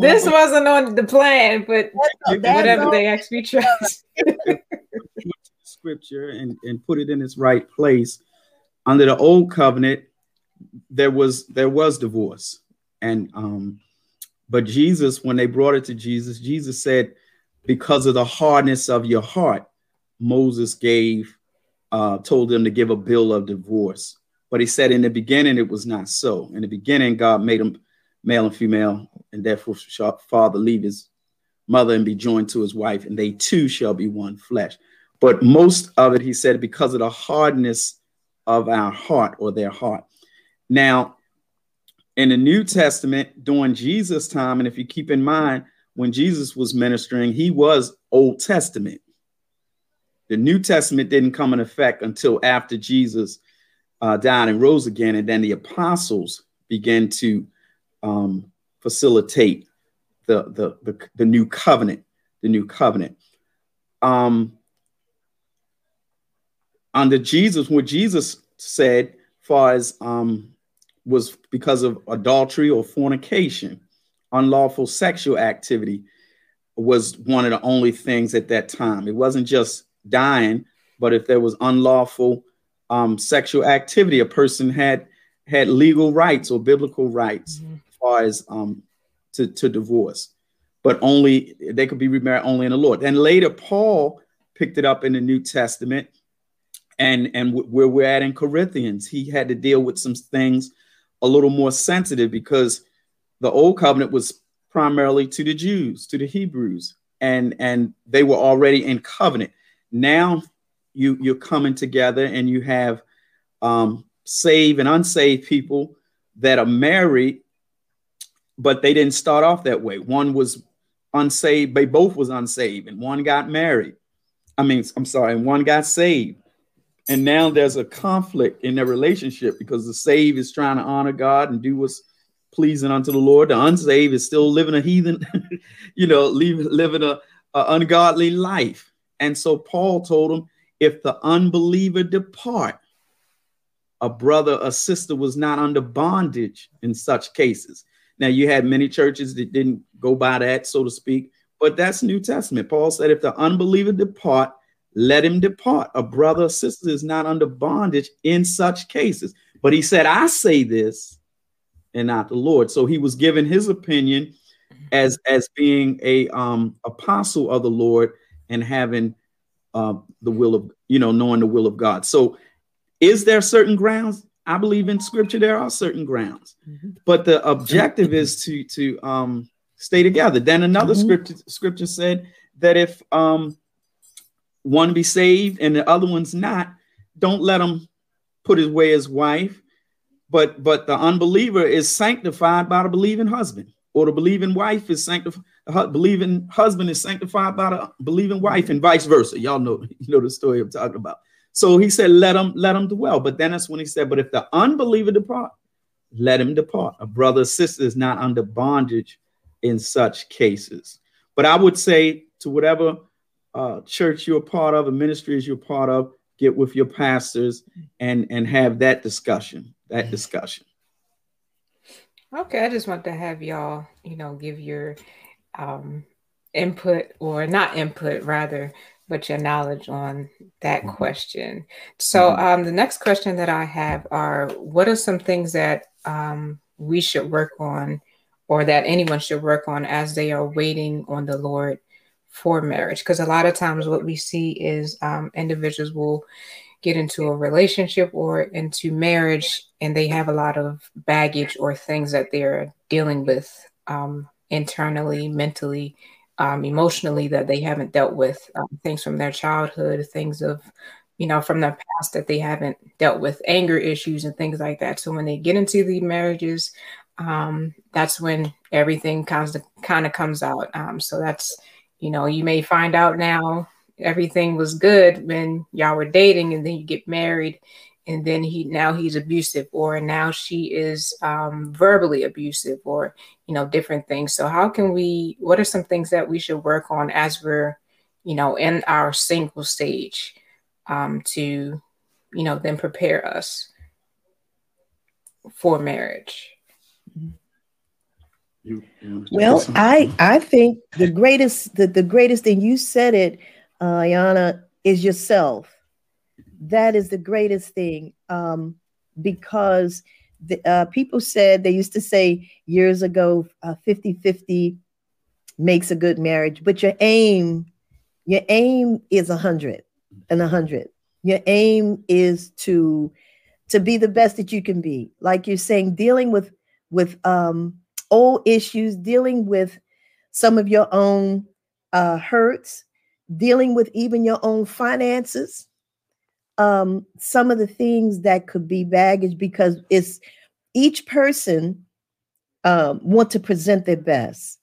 this wasn't on the plan, but whatever they actually trust. Scripture and, and put it in its right place. Under the old covenant, there was there was divorce. And um, but Jesus, when they brought it to Jesus, Jesus said, because of the hardness of your heart, Moses gave, uh, told them to give a bill of divorce. But he said in the beginning it was not so. In the beginning, God made them male and female, and therefore shall father leave his mother and be joined to his wife, and they two shall be one flesh. But most of it, he said, because of the hardness of our heart or their heart. Now, in the New Testament, during Jesus' time, and if you keep in mind, when Jesus was ministering, he was Old Testament. The New Testament didn't come in effect until after Jesus uh, died and rose again, and then the apostles began to um, facilitate the, the, the the new covenant, the new covenant. Um, under Jesus, what Jesus said, far as um, was because of adultery or fornication, unlawful sexual activity was one of the only things at that time. It wasn't just dying, but if there was unlawful um, sexual activity, a person had had legal rights or biblical rights mm-hmm. as far as um, to, to divorce, but only they could be remarried only in the Lord. And later, Paul picked it up in the New Testament, and and where we're at in Corinthians, he had to deal with some things a little more sensitive because the old covenant was primarily to the Jews, to the Hebrews, and and they were already in covenant. Now you you're coming together and you have um, saved and unsaved people that are married, but they didn't start off that way. One was unsaved, they both was unsaved, and one got married. I mean, I'm sorry, and one got saved. And now there's a conflict in their relationship because the saved is trying to honor God and do what's pleasing unto the Lord. The unsaved is still living a heathen, [LAUGHS] you know, living a, a ungodly life. And so Paul told him, if the unbeliever depart, a brother or sister was not under bondage in such cases. Now you had many churches that didn't go by that, so to speak, but that's New Testament. Paul said, if the unbeliever depart, let him depart. A brother or sister is not under bondage in such cases. But he said, I say this and not the Lord. So he was given his opinion as as being a um apostle of the Lord and having uh, the will of you know knowing the will of God. So is there certain grounds? I believe in scripture there are certain grounds. Mm-hmm. But the objective is to to um stay together. Then another mm-hmm. scripture scripture said that if um one be saved and the other one's not, don't let him put his way his wife but but the unbeliever is sanctified by the believing husband, or the believing wife is sanctified. The believing husband is sanctified by the believing wife, and vice versa. Y'all know [LAUGHS] you know the story I'm talking about. So he said, "Let him let him dwell." But then that's when he said, "But if the unbeliever depart, let him depart." A brother or sister is not under bondage in such cases. But I would say to whatever uh, church you're a part of, a ministry you're part of, get with your pastors and and have that discussion that discussion. Okay, I just want to have y'all, you know, give your um, input or not input, rather, but your knowledge on that mm-hmm. question. So, mm-hmm. um, the next question that I have are what are some things that um, we should work on or that anyone should work on as they are waiting on the Lord for marriage? Because a lot of times what we see is um, individuals will get into a relationship or into marriage and they have a lot of baggage or things that they're dealing with um, internally, mentally, um, emotionally that they haven't dealt with, um, things from their childhood, things of, you know, from the past that they haven't dealt with, anger issues and things like that. So when they get into the marriages, um, that's when everything kind of kind of comes out. Um, so that's, you know, you may find out now everything was good when y'all were dating and then you get married and then he now he's abusive or now she is um, verbally abusive or you know different things. So how can we what are some things that we should work on as we're you know in our single stage um, to you know then prepare us for marriage You, you well, I I think the greatest the, the greatest thing you said it, uh, Ayana, is yourself. That is the greatest thing um, because the, uh, people said they used to say years ago uh, 50 50 makes a good marriage, but your aim your aim is a hundred and a hundred. Your aim is to to be the best that you can be. Like you're saying, dealing with with um, old issues, dealing with some of your own uh, hurts, dealing with even your own finances. Um, some of the things that could be baggage because it's each person um, want to present their best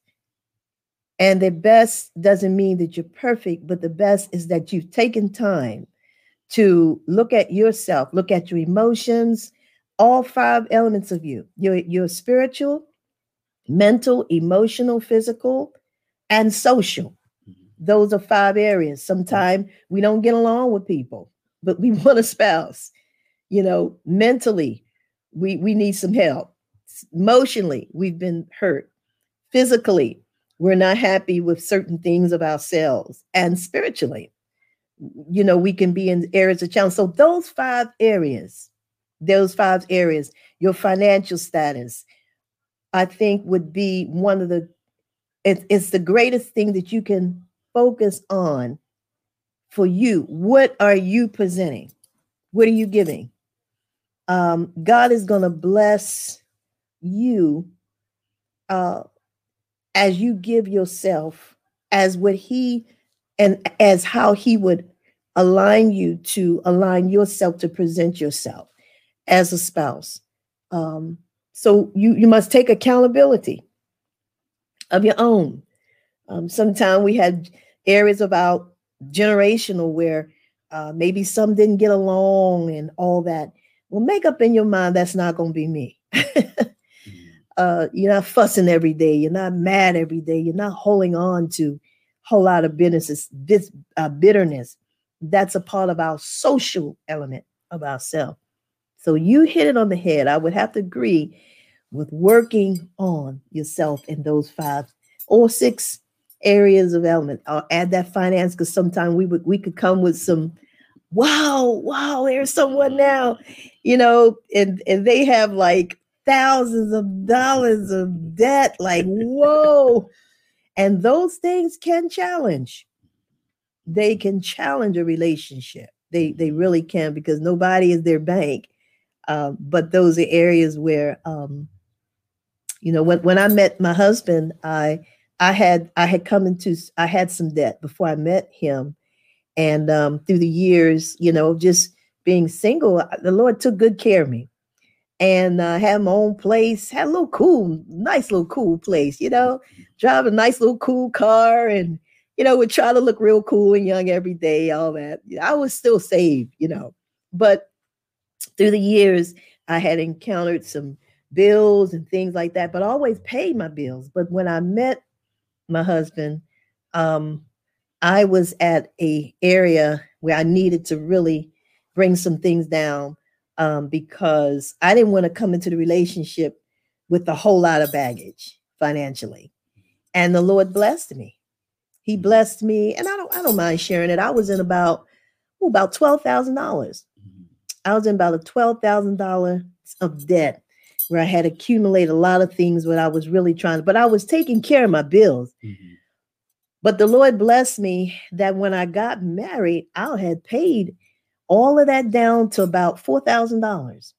and the best doesn't mean that you're perfect, but the best is that you've taken time to look at yourself, look at your emotions, all five elements of you your, your spiritual, mental, emotional, physical, and social. Mm-hmm. Those are five areas. Sometimes we don't get along with people, but we [LAUGHS] want a spouse. You know, mentally, we, we need some help. Emotionally, we've been hurt. Physically, we're not happy with certain things of ourselves and spiritually you know we can be in areas of challenge so those five areas those five areas your financial status i think would be one of the it, it's the greatest thing that you can focus on for you. What are you presenting? What are you giving? Um, god is going to bless you uh, as you give yourself as what he and as how he would align you to align yourself to present yourself as a spouse. Um, so you you must take accountability of your own um, sometimes we had areas about generational where uh, maybe some didn't get along and all that well make up in your mind that's not going to be me [LAUGHS] uh, you're not fussing every day. You're not mad every day. You're not holding on to a whole lot of bitterness. This uh, bitterness. That's a part of our social element of ourselves. So you hit it on the head. I would have to agree with working on yourself in those five or six areas of element. I'll add that finance because sometimes we would we could come with some wow, wow, there's someone now, you know, and and they have like thousands of dollars of debt. Like, whoa. and those things can challenge. They can challenge a relationship. They they really can because nobody is their bank. Uh, but those are areas where um, you know when, when I met my husband, I I had I had come into I had some debt before I met him. And um, through the years, you know, just being single, the Lord took good care of me and uh, had my own place, had a little cool, nice little cool place, you know, drive a nice little cool car and, you know, would try to look real cool and young every day, all that. I was still saved, you know, but through the years, I had encountered some bills and things like that, but I always paid my bills. But when I met my husband, um, I was at a area where I needed to really bring some things down um, because I didn't want to come into the relationship with a whole lot of baggage financially. And the Lord blessed me. He mm-hmm. blessed me, and I don't I don't mind sharing it. I was in about oh, about twelve thousand dollars. Mm-hmm. I was in about a twelve thousand dollars of debt where I had accumulated a lot of things what I was really trying, but I was taking care of my bills. Mm-hmm. But the Lord blessed me that when I got married, I had paid all of that down to about $4,000.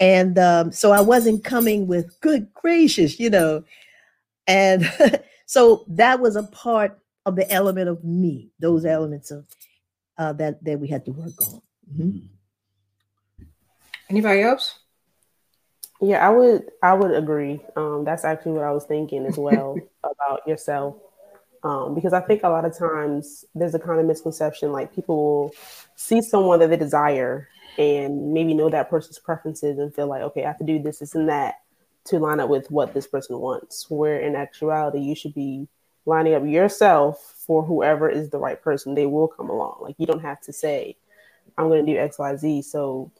And um, so I wasn't coming with good gracious, you know. And [LAUGHS] so that was a part of the element of me, those elements of uh, that that we had to work on. Mm-hmm. Anybody else? Yeah, I would I would agree. Um, that's actually what I was thinking as well [LAUGHS] about yourself. Um, because I think a lot of times there's a kind of misconception like people will see someone that they desire and maybe know that person's preferences and feel like, okay, I have to do this, this, and that to line up with what this person wants. Where in actuality, you should be lining up yourself for whoever is the right person. They will come along. Like you don't have to say, I'm going to do X, Y, Z. So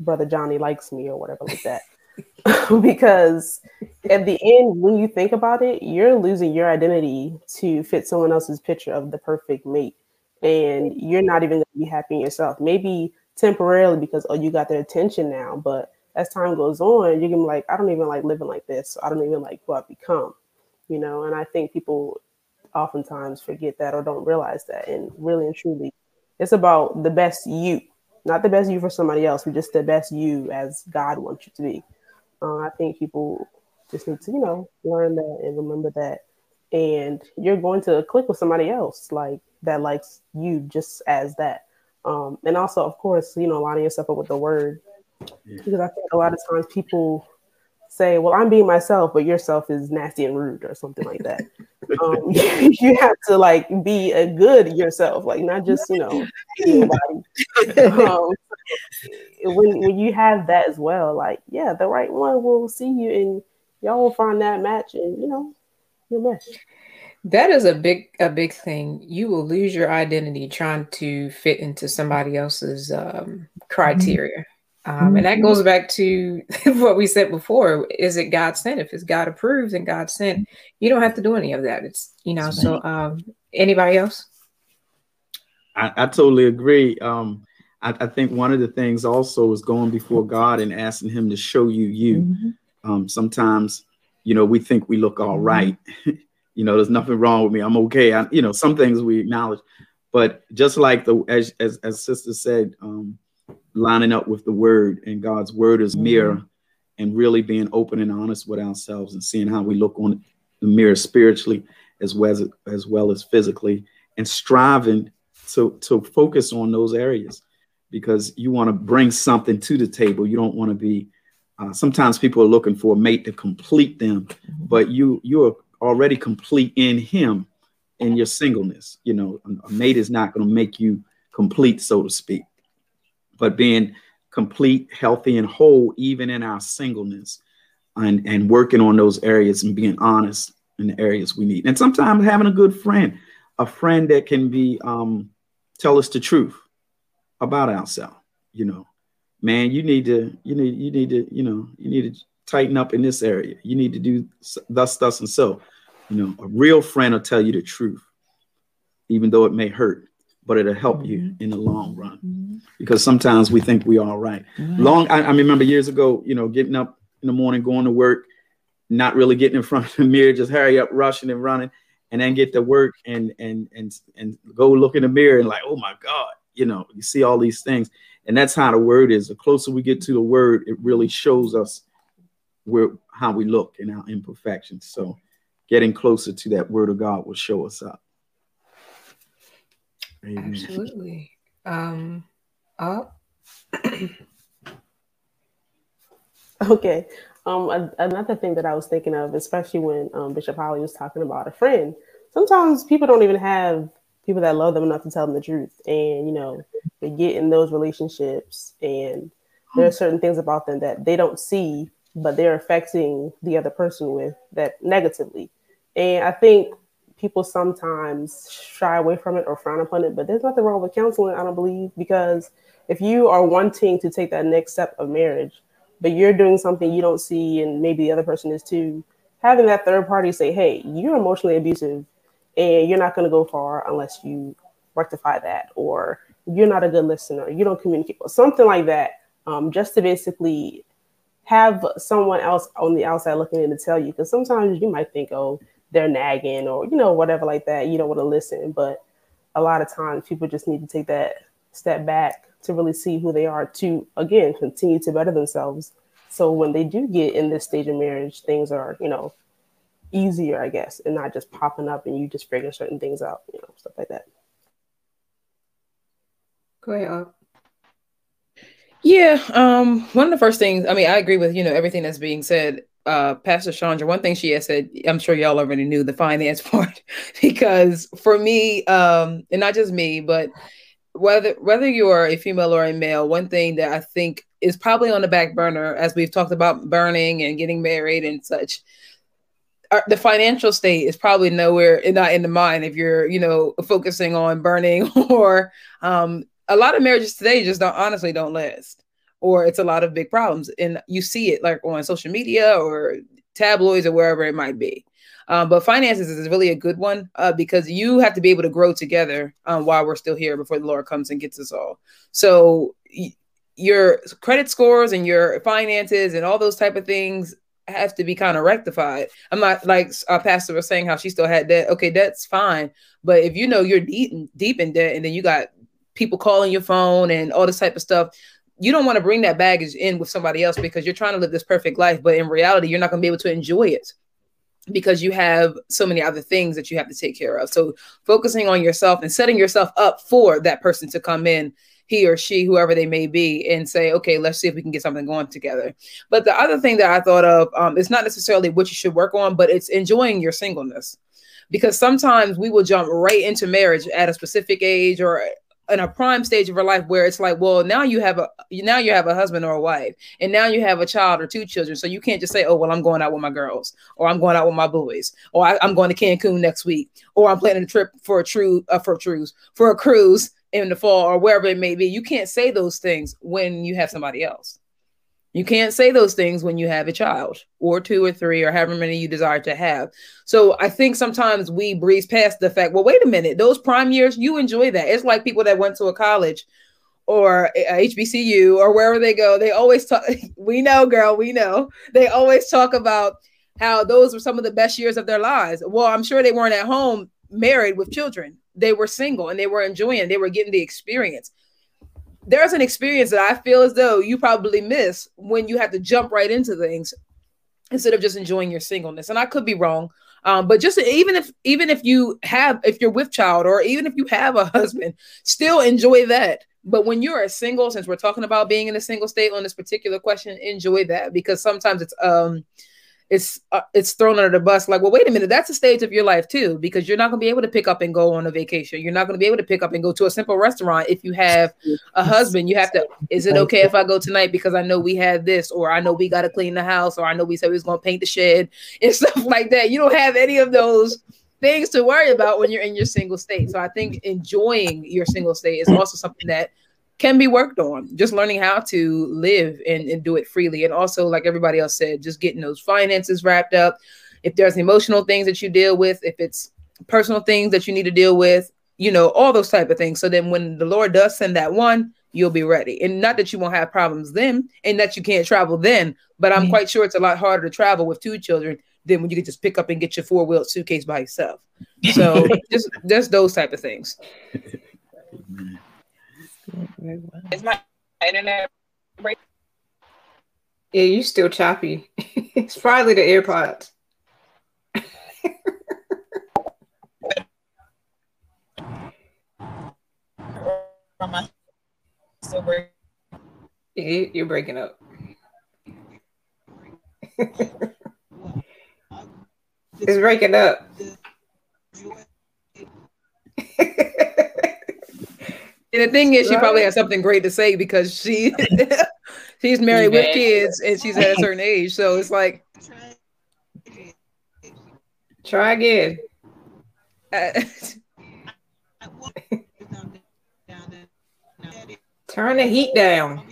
brother Johnny likes me or whatever like that. [LAUGHS] because at the end, when you think about it, you're losing your identity to fit someone else's picture of the perfect mate. And you're not even going to be happy in yourself. Maybe temporarily because, oh, you got their attention now. But as time goes on, you're going to be like, I don't even like living like this. I don't even like who I've become, you know? And I think people oftentimes forget that or don't realize that. And really and truly, it's about the best you, not the best you for somebody else, but just the best you as God wants you to be. Uh, I think people just need to, you know, learn that and remember that. And you're going to click with somebody else like that likes you just as that. Um, and also, of course, you know, lining yourself up with the word. Because I think a lot of times people say, well, I'm being myself, but yourself is nasty and rude or something like that. um, [LAUGHS] you have to like be a good yourself, like not just, you know, um, when, when you have that as well, like, yeah, the right one will see you and y'all will find that match and, you know, you'll mesh. That is a big a big thing. You will lose your identity trying to fit into somebody else's um, criteria. Um, and that mm-hmm. goes back to [LAUGHS] what we said before. Is it God sent? If it's God approved and God sent, you don't have to do any of that. It's, you know, so um, anybody else? I, I totally agree. Um, I, I, think one of the things also is going before God and asking Him to show you you. Mm-hmm. Um, sometimes, you know, we think we look all mm-hmm. [LAUGHS] you know, there's nothing wrong with me. I'm okay. I, you know, some things we acknowledge, but just like the as as, as Sister said, um, lining up with the word and God's word is mirror mm-hmm. and really being open and honest with ourselves and seeing how we look on the mirror spiritually as well as, as well as physically and striving to, to focus on those areas because you want to bring something to the table. You don't want to be uh, sometimes people are looking for a mate to complete them, mm-hmm. but you you're already complete in him in your singleness. You know, a mate is not going to make you complete, so to speak but being complete, healthy, and whole, even in our singleness, and, and working on those areas and being honest in the areas we need. And sometimes having a good friend, a friend that can be um, tell us the truth about ourselves. You know, man, you need to, you need, you need to, you know, you need to tighten up in this area. You need to do thus, thus, and so. You know, a real friend will tell you the truth, even though it may hurt but it'll help you mm-hmm. in the long run mm-hmm. because sometimes we think we are all right. Long, I, I, remember years ago, you know, getting up in the morning, going to work, not really getting in front of the mirror, just hurry up, rushing and running, and then get to work and and and and go look in the mirror and like, oh my God, you know, you see all these things, and that's how the word is. The closer we get to the word, it really shows us where how we look and our imperfections. So, getting closer to that word of God will show us up. Amen. Absolutely. Um, up. [COUGHS] okay. Um, another thing that I was thinking of, especially when um, Bishop Holly was talking about a friend, sometimes people don't even have people that love them enough to tell them the truth. And, you know, they get in those relationships and there are certain things about them that they don't see, but they're affecting the other person with that negatively. And I think people sometimes shy away from it or frown upon it, but there's nothing wrong with counseling, I don't believe, because if you are wanting to take that next step of marriage, but you're doing something you don't see and maybe the other person is too, having that third party say, hey, you're emotionally abusive and you're not going to go far unless you rectify that, or you're not a good listener, you don't communicate, or something like that, um, just to basically have someone else on the outside looking in to tell you, because sometimes you might think, oh, they're nagging or you know whatever like that you don't want to listen. But a lot of times people just need to take that step back to really see who they are to again continue to better themselves. So when they do get in this stage of marriage things are you know easier i guess and not just popping up and you just figure certain things out you know stuff like that. Go ahead yeah um one of the first things i mean i agree with you know everything that's being said uh, Pastor Chandra, one thing she has said, I'm sure y'all already knew the finance [LAUGHS] part, because for me, um, and not just me, but whether whether you're a female or a male, one thing that I think is probably on the back burner, as we've talked about burning and getting married and such, are, the financial state is probably nowhere not in the mind if you're, you know, focusing on burning [LAUGHS] or um, a lot of marriages today just don't honestly don't last. Or it's a lot of big problems. And you see it like on social media or tabloids or wherever it might be. Um, but finances is really a good one uh, because you have to be able to grow together um, while we're still here before the Lord comes and gets us all. So y- your credit scores and your finances and all those type of things have to be kind of rectified. I'm not like our pastor was saying how she still had debt. Okay, that's fine. But if you know you're deep deep in debt and then you got people calling your phone and all this type of stuff, you don't want to bring that baggage in with somebody else because you're trying to live this perfect life, but in reality, you're not going to be able to enjoy it because you have so many other things that you have to take care of. So focusing on yourself and setting yourself up for that person to come in, he or she, whoever they may be, and say, okay, let's see if we can get something going together. But the other thing that I thought of um, is not necessarily what you should work on, but it's enjoying your singleness. Because sometimes we will jump right into marriage at a specific age or in a prime stage of her life where it's like, well, now you have a now you have a husband or a wife, and now you have a child or two children. So you can't just say, oh, well, I'm going out with my girls, or I'm going out with my boys, or I, am going to Cancun next week, or I'm planning a trip for a true uh, for a cruise for a cruise in the fall or wherever it may be. You can't say those things when you have somebody else. You can't say those things when you have a child or two or three or however many you desire to have. So I think sometimes we breeze past the fact, well, wait a minute, those prime years, you enjoy that. It's like people that went to a college or a HBCU or wherever they go, they always talk. [LAUGHS] We know, girl, we know. They always talk about how those were some of the best years of their lives. Well, I'm sure they weren't at home married with children. They were single and they were enjoying, they were getting the experience there's an experience that I feel as though you probably miss when you have to jump right into things instead of just enjoying your singleness. And I could be wrong. Um, but just even if even if you have if you're with child or even if you have a [LAUGHS] husband, still enjoy that. But when you're a single, since we're talking about being in a single state on this particular question, enjoy that because sometimes it's um it's uh, it's thrown under the bus like well wait a minute that's a stage of your life too because you're not going to be able to pick up and go on a vacation. You're not going to be able to pick up and go to a simple restaurant if you have a husband. You have to is it okay if i go tonight because i know we had this or i know we got to clean the house or i know we said we was going to paint the shed [LAUGHS] and stuff like that. You don't have any of those things to worry about when you're in your single state. So i think enjoying your single state is also something that can be worked on. Just learning how to live and, and do it freely. And also, like everybody else said, just getting those finances wrapped up. If there's emotional things that you deal with, if it's personal things that you need to deal with, you know, all those type of things. So then when the Lord does send that one, you'll be ready. And not that you won't have problems then and that you can't travel then, but I'm mm-hmm. quite sure it's a lot harder to travel with two children than when you can just pick up and get your four-wheeled suitcase by yourself. So [LAUGHS] just just those type of things. Very well. Is my internet break? Yeah, you still choppy. [LAUGHS] it's probably the AirPods. break? You're breaking up. [LAUGHS] it's breaking up. And the thing is, she probably has something great to say because she [LAUGHS] she's married with kids and she's at a certain age. So it's like, try again. Uh, [LAUGHS] Turn the heat down.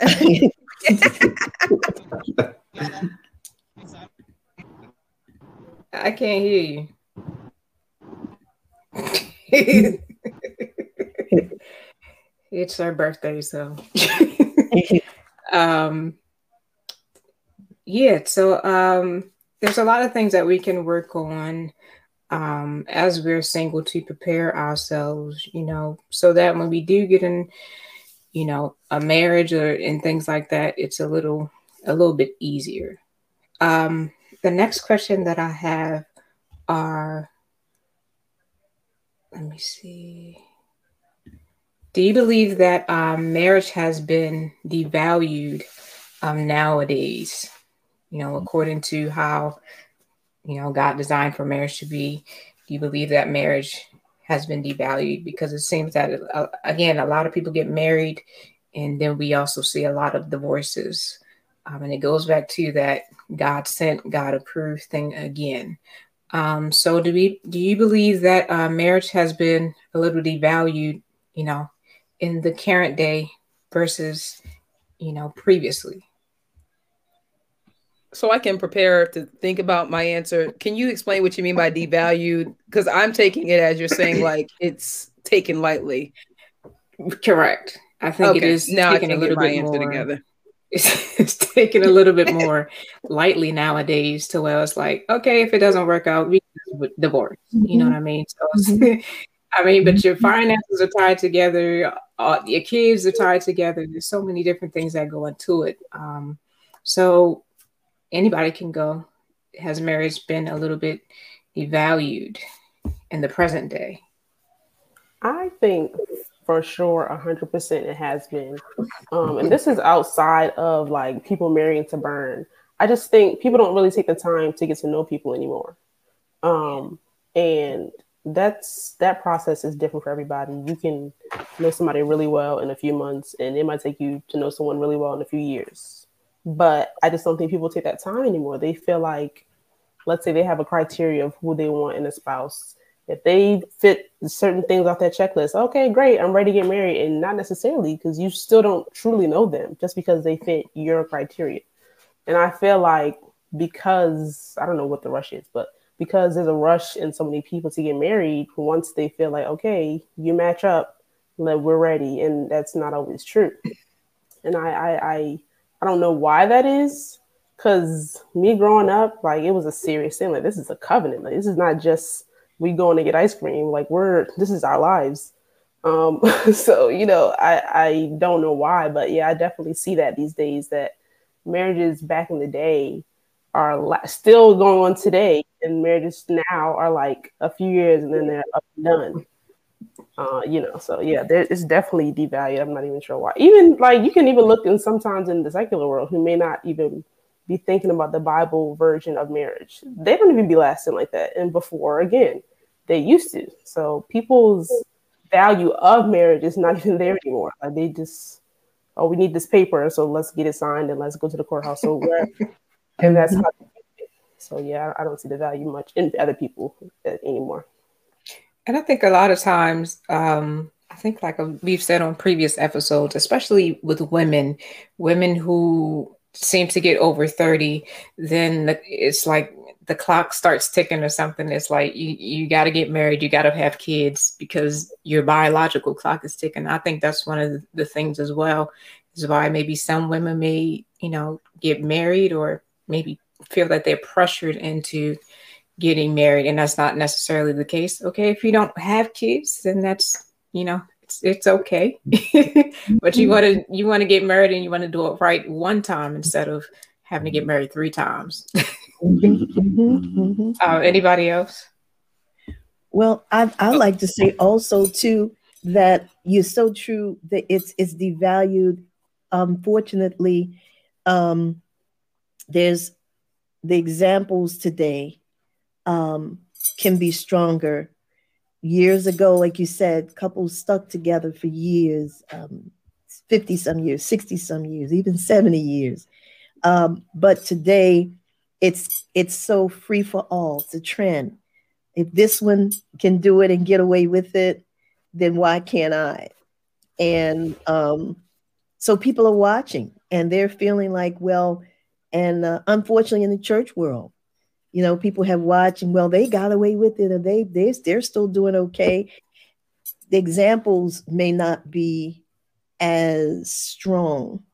[LAUGHS] I can't hear you. It's her birthday, so [LAUGHS] um yeah, so um there's a lot of things that we can work on um as we're single to prepare ourselves, you know, so that when we do get in, you know, a marriage or and things like that, it's a little a little bit easier. Um the next question that I have are let me see. Do you believe that um, marriage has been devalued um, nowadays? You know, according to how you know God designed for marriage to be. Do you believe that marriage has been devalued? Because it seems that uh, again, a lot of people get married, and then we also see a lot of divorces. Um, and it goes back to that God sent, God approved thing again. Um, so do we? Do you believe that uh, marriage has been a little devalued? You know, in the current day versus you know, previously. So I can prepare to think about my answer. Can you explain what you mean by devalued? Because I'm taking it as you're saying like it's taken lightly. Correct. I think okay. it is now taking a little bit more. Together. [LAUGHS] It's, it's taken a little bit more lightly nowadays to where it's like, okay, if it doesn't work out, we divorce. Mm-hmm. You know what I mean? So, mm-hmm. I mean, but your finances are tied together. Uh, your kids are tied together. There's so many different things that go into it. Um, so anybody can go. Has marriage been a little bit devalued in the present day? I think for sure, hundred percent, it has been. Um, and this is outside of like people marrying to burn. I just think people don't really take the time to get to know people anymore. Um, and that's that process is different for everybody. You can know somebody really well in a few months, and it might take you to know someone really well in a few years. But I just don't think people take that time anymore. They feel like, let's say they have a criteria of who they want in a spouse, if they fit certain things off that checklist, okay, great, I'm ready to get married. And not necessarily because you still don't truly know them just because they fit your criteria. And I feel like because I don't know what the rush is, but because there's a rush in so many people to get married, once they feel like, okay, you match up, like we're ready. And that's not always true. And I I I, I don't know why that is. Cause me growing up, like it was a serious thing. Like this is a covenant. Like this is not just we going to get ice cream. Like we're this is our lives. Um, [LAUGHS] so you know, I I don't know why, but yeah, I definitely see that these days that marriages back in the day are still going on today, and marriages now are like a few years and then they're up and done. Uh, you know, so yeah, there, it's definitely devalued. I'm not even sure why. Even like you can even look in sometimes in the secular world who may not even be thinking about the Bible version of marriage. They don't even be lasting like that. And before, again, they used to. So people's value of marriage is not [LAUGHS] even there anymore. Like they just, oh, we need this paper, so let's get it signed and let's go to the courthouse. So [LAUGHS] and that's how. So yeah, I don't see the value much in other people anymore. And I think a lot of times, um, I think like we've said on previous episodes, especially with women, women who seem to get over 30, then it's like the clock starts ticking or something, it's like you, you got to get married, you got to have kids because your biological clock is ticking. I think that's one of the things as well, is why maybe some women may, you know, get married or maybe feel that they're pressured into getting married. And that's not necessarily the case. Okay, if you don't have kids, then that's, you know, it's, it's okay. [LAUGHS] but you want to you want to get married and you want to do it right one time instead of having to get married three times. Mm-hmm, [LAUGHS] mm-hmm. Uh, anybody else? Well, I I like to say also too that you're so true that it's it's devalued. Unfortunately, um, there's the examples today um, can be stronger. Years ago, like you said, couples stuck together for years, um, 50 some years, 60 some years, even 70 years. Um, but today, it's it's so free for all. It's a trend. If this one can do it and get away with it, then why can't I? And um, so people are watching and they're feeling like, well, and uh, unfortunately in the church world, you know, people have watched and well, they got away with it and they, they they're still doing okay. The examples may not be as strong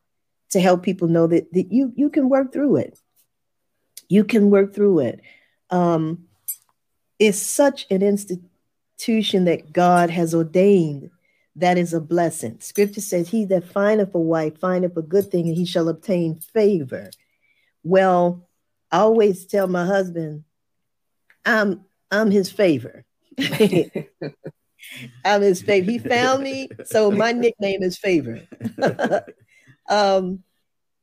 to help people know that, that you you can work through it you can work through it. Um, it's such an institution that God has ordained that is a blessing. Scripture says, He that findeth a wife findeth a good thing, and he shall obtain favor. Well, I always tell my husband, I'm I'm his favor. [LAUGHS] I'm his favor. He found me, so my nickname is favor. [LAUGHS] um,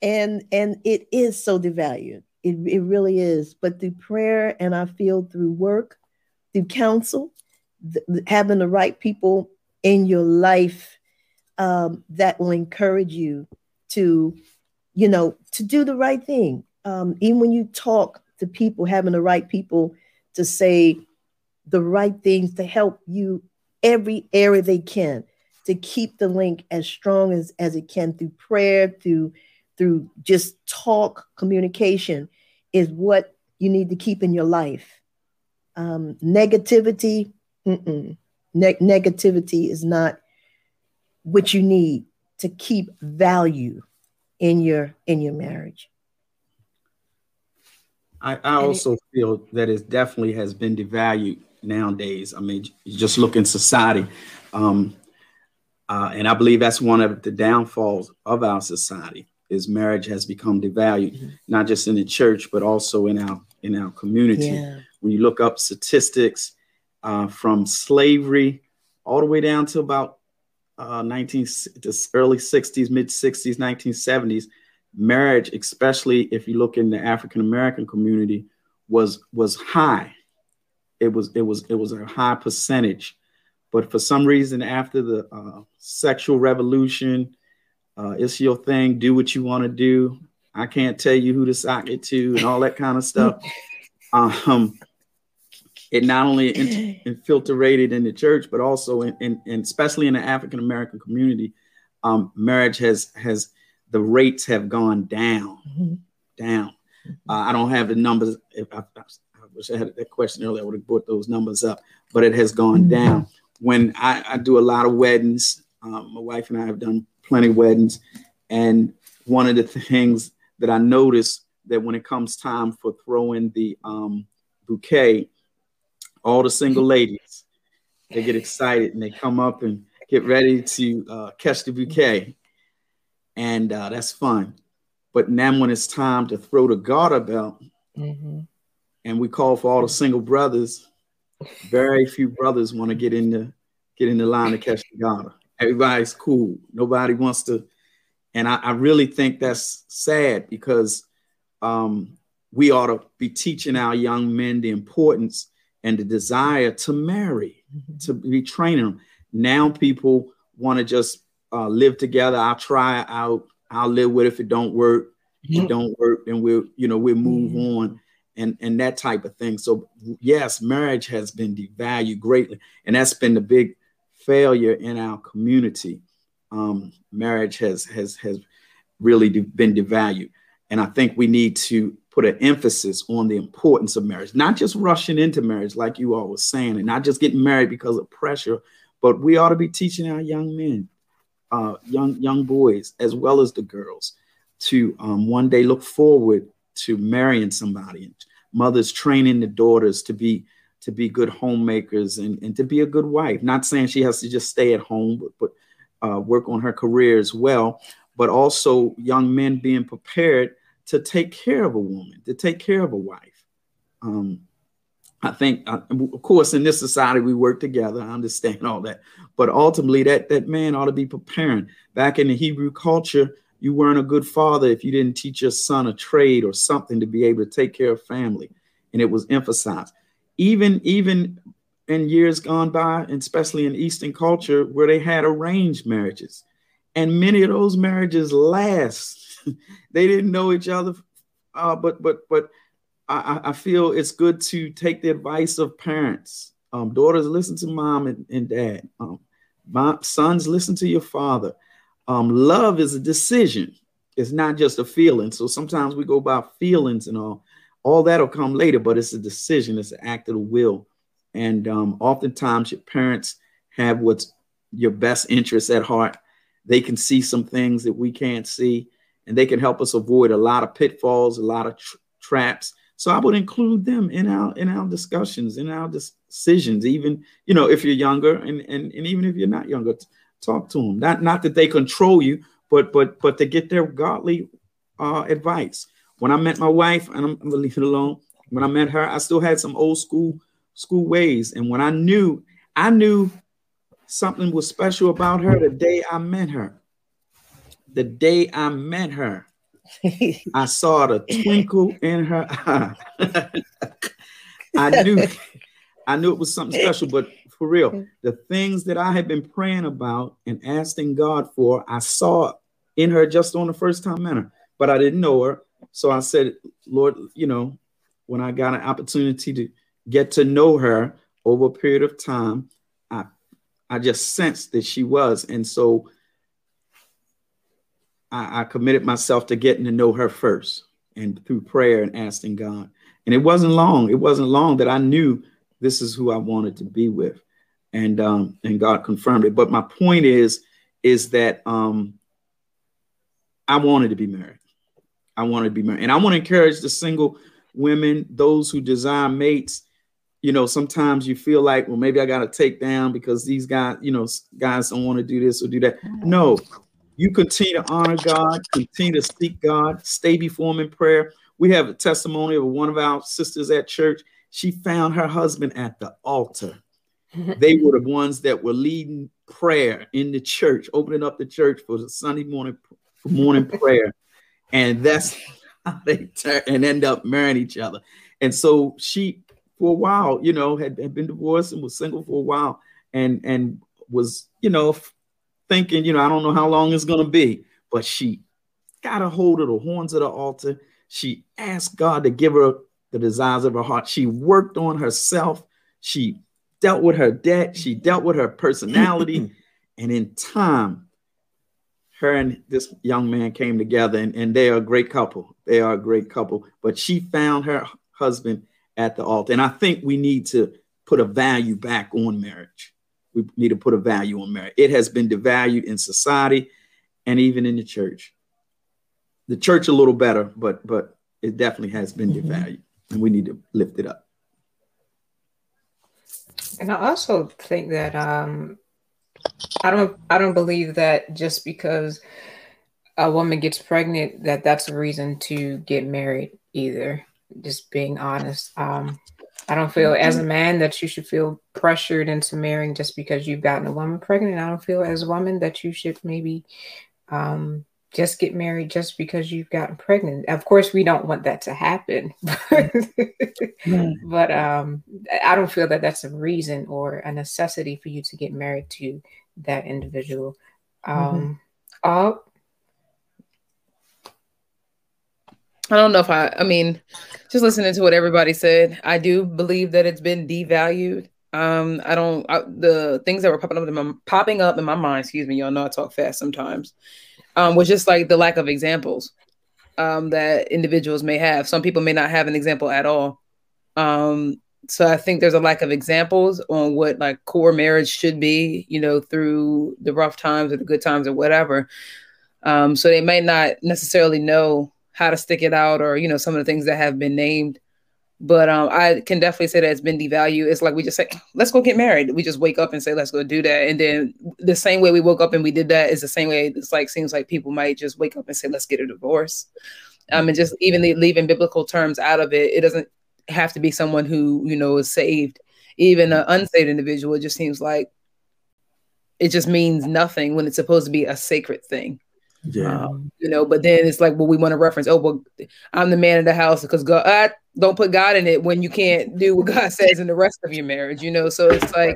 and and it is so devalued. It, it really is. But through prayer, and I feel through work, through counsel, th- having the right people in your life um, that will encourage you to, you know, to do the right thing. Um, even when you talk to people, having the right people to say the right things to help you every area they can. to keep the link as strong as, as it can through prayer, through through just talk communication is what you need to keep in your life. Um, negativity, ne- negativity is not what you need to keep value in your in your marriage. I, I also feel that it definitely has been devalued nowadays. I mean, just look in society. Um, uh, and I believe that's one of the downfalls of our society is marriage has become devalued, mm-hmm. not just in the church, but also in our in our community. Yeah. When you look up statistics uh, from slavery all the way down to about uh, 19 the early 60s, mid 60s, 1970s, marriage, especially if you look in the African American community, was was high. It was it was it was a high percentage, but for some reason, after the uh, sexual revolution, uh, it's your thing. Do what you want to do. I can't tell you who to sock it to and all that kind of stuff. [LAUGHS] um, it not only in, infiltrated in the church, but also in, in, in especially in the African American community, um, marriage has has the rates have gone down, mm-hmm. down. Uh, I don't have the numbers. If I, I, wish I had that question earlier, I would have brought those numbers up, but it has gone mm-hmm. down. When I, I, do a lot of weddings, um, my wife and I have done plenty of weddings, and one of the things that I notice that when it comes time for throwing the um, bouquet, all the single ladies they get excited and they come up and get ready to uh, catch the bouquet and uh, that's fun. But now when it's time to throw the garter belt, mm-hmm. and we call for all the single brothers, very few brothers want to get in the get in the line to catch the garter. Everybody's cool. Nobody wants to, and I, I really think that's sad because um, we ought to be teaching our young men the importance and the desire to marry, mm-hmm. to be training them. Now people want to just uh, live together. I'll try it out. I'll live with it if it don't work. If it don't work, then we'll, you know, we'll move mm-hmm. on and and that type of thing. So yes, marriage has been devalued greatly, and that's been the big failure in our community. Um, marriage has has has really de- been devalued, and I think we need to put an emphasis on the importance of marriage, not just rushing into marriage like you all were saying, and not just getting married because of pressure, but we ought to be teaching our young men uh, young young boys as well as the girls to um, one day look forward to marrying somebody mothers training the daughters to be to be good homemakers and, and to be a good wife. Not saying she has to just stay at home but, but uh, work on her career as well but also young men being prepared to take care of a woman to take care of a wife. Um, I think, uh, of course, in this society, we work together. I understand all that. But ultimately, that, that man ought to be preparing. Back in the Hebrew culture, you weren't a good father if you didn't teach your son a trade or something to be able to take care of family. And it was emphasized. Even, even in years gone by, and especially in Eastern culture, where they had arranged marriages. And many of those marriages last. [LAUGHS] they didn't know each other, uh, but but but I, I feel it's good to take the advice of parents. Um, daughters, listen to mom and, and dad. Um, sons, listen to your father. Um, love is a decision. It's not just a feeling. So sometimes we go by feelings and all. All that'll come later, but it's a decision. It's an act of the will. And um, oftentimes your parents have what's your best interest at heart. They can see some things that we can't see, and they can help us avoid a lot of pitfalls, a lot of tra- traps so I would include them in our in our discussions, in our decisions, even you know if you're younger and and, and even if you're not younger, talk to them. Not not that they control you, but but but to get their godly uh, advice. When I met my wife, and I'm, I'm gonna leave it alone. When I met her, I still had some old school school ways, and when I knew, I knew something was special about her the day I met her. The day I met her, [LAUGHS] I saw the twinkle in her eye. [LAUGHS] I knew I knew it was something special, but for real, the things that I had been praying about and asking God for, I saw in her just on the first time met her, but I didn't know her. So I said, Lord, you know, when I got an opportunity to get to know her over a period of time, I I just sensed that she was. And so I, I committed myself to getting to know her first and through prayer and asking God. And it wasn't long. It wasn't long that I knew this is who I wanted to be with. And um, and God confirmed it. But my point is, is that um I wanted to be married. I wanted to be married. And I want to encourage the single women, those who desire mates. You know, sometimes you feel like, well, maybe I got to take down because these guys, you know, guys don't want to do this or do that. No, you continue to honor God, continue to seek God, stay before Him in prayer. We have a testimony of one of our sisters at church. She found her husband at the altar. [LAUGHS] they were the ones that were leading prayer in the church, opening up the church for the Sunday morning morning prayer, and that's [LAUGHS] how they turn and end up marrying each other. And so she, for a while, you know, had, had been divorced and was single for a while, and and was, you know, thinking, you know, I don't know how long it's gonna be, but she got a hold of the horns of the altar. She asked God to give her the desires of her heart. She worked on herself. She dealt with her debt. She dealt with her personality. [LAUGHS] and in time, her and this young man came together and, and they are a great couple. They are a great couple. But she found her husband at the altar. And I think we need to put a value back on marriage. We need to put a value on marriage. It has been devalued in society and even in the church. The church a little better, but but it definitely has been mm-hmm. devalued, and we need to lift it up. And I also think that um, I don't I don't believe that just because a woman gets pregnant that that's a reason to get married either. Just being honest. Um, I don't feel as a mm-hmm. man that you should feel pressured into marrying just because you've gotten a woman pregnant. I don't feel as a woman that you should maybe um, just get married just because you've gotten pregnant. Of course, we don't want that to happen, [LAUGHS] but um, I don't feel that that's a reason or a necessity for you to get married to that individual. Um, mm-hmm. I don't know if I, I mean, just listening to what everybody said, I do believe that it's been devalued. Um, I don't, I, the things that were popping up in my, popping up in my mind, excuse me, y'all know I talk fast sometimes, um, was just like the lack of examples um, that individuals may have. Some people may not have an example at all. Um, so I think there's a lack of examples on what like core marriage should be, you know, through the rough times or the good times or whatever. Um, so they may not necessarily know how to stick it out or you know some of the things that have been named. But um, I can definitely say that it's been devalued. It's like we just say, [CLEARS THROAT] let's go get married. We just wake up and say, let's go do that. And then the same way we woke up and we did that is the same way it's like seems like people might just wake up and say, let's get a divorce. Um, and just even leaving biblical terms out of it, it doesn't have to be someone who you know is saved even an unsaved individual it just seems like it just means nothing when it's supposed to be a sacred thing yeah. Um, you know but then it's like well we want to reference oh well i'm the man of the house because god uh, don't put god in it when you can't do what [LAUGHS] god says in the rest of your marriage you know? So it's like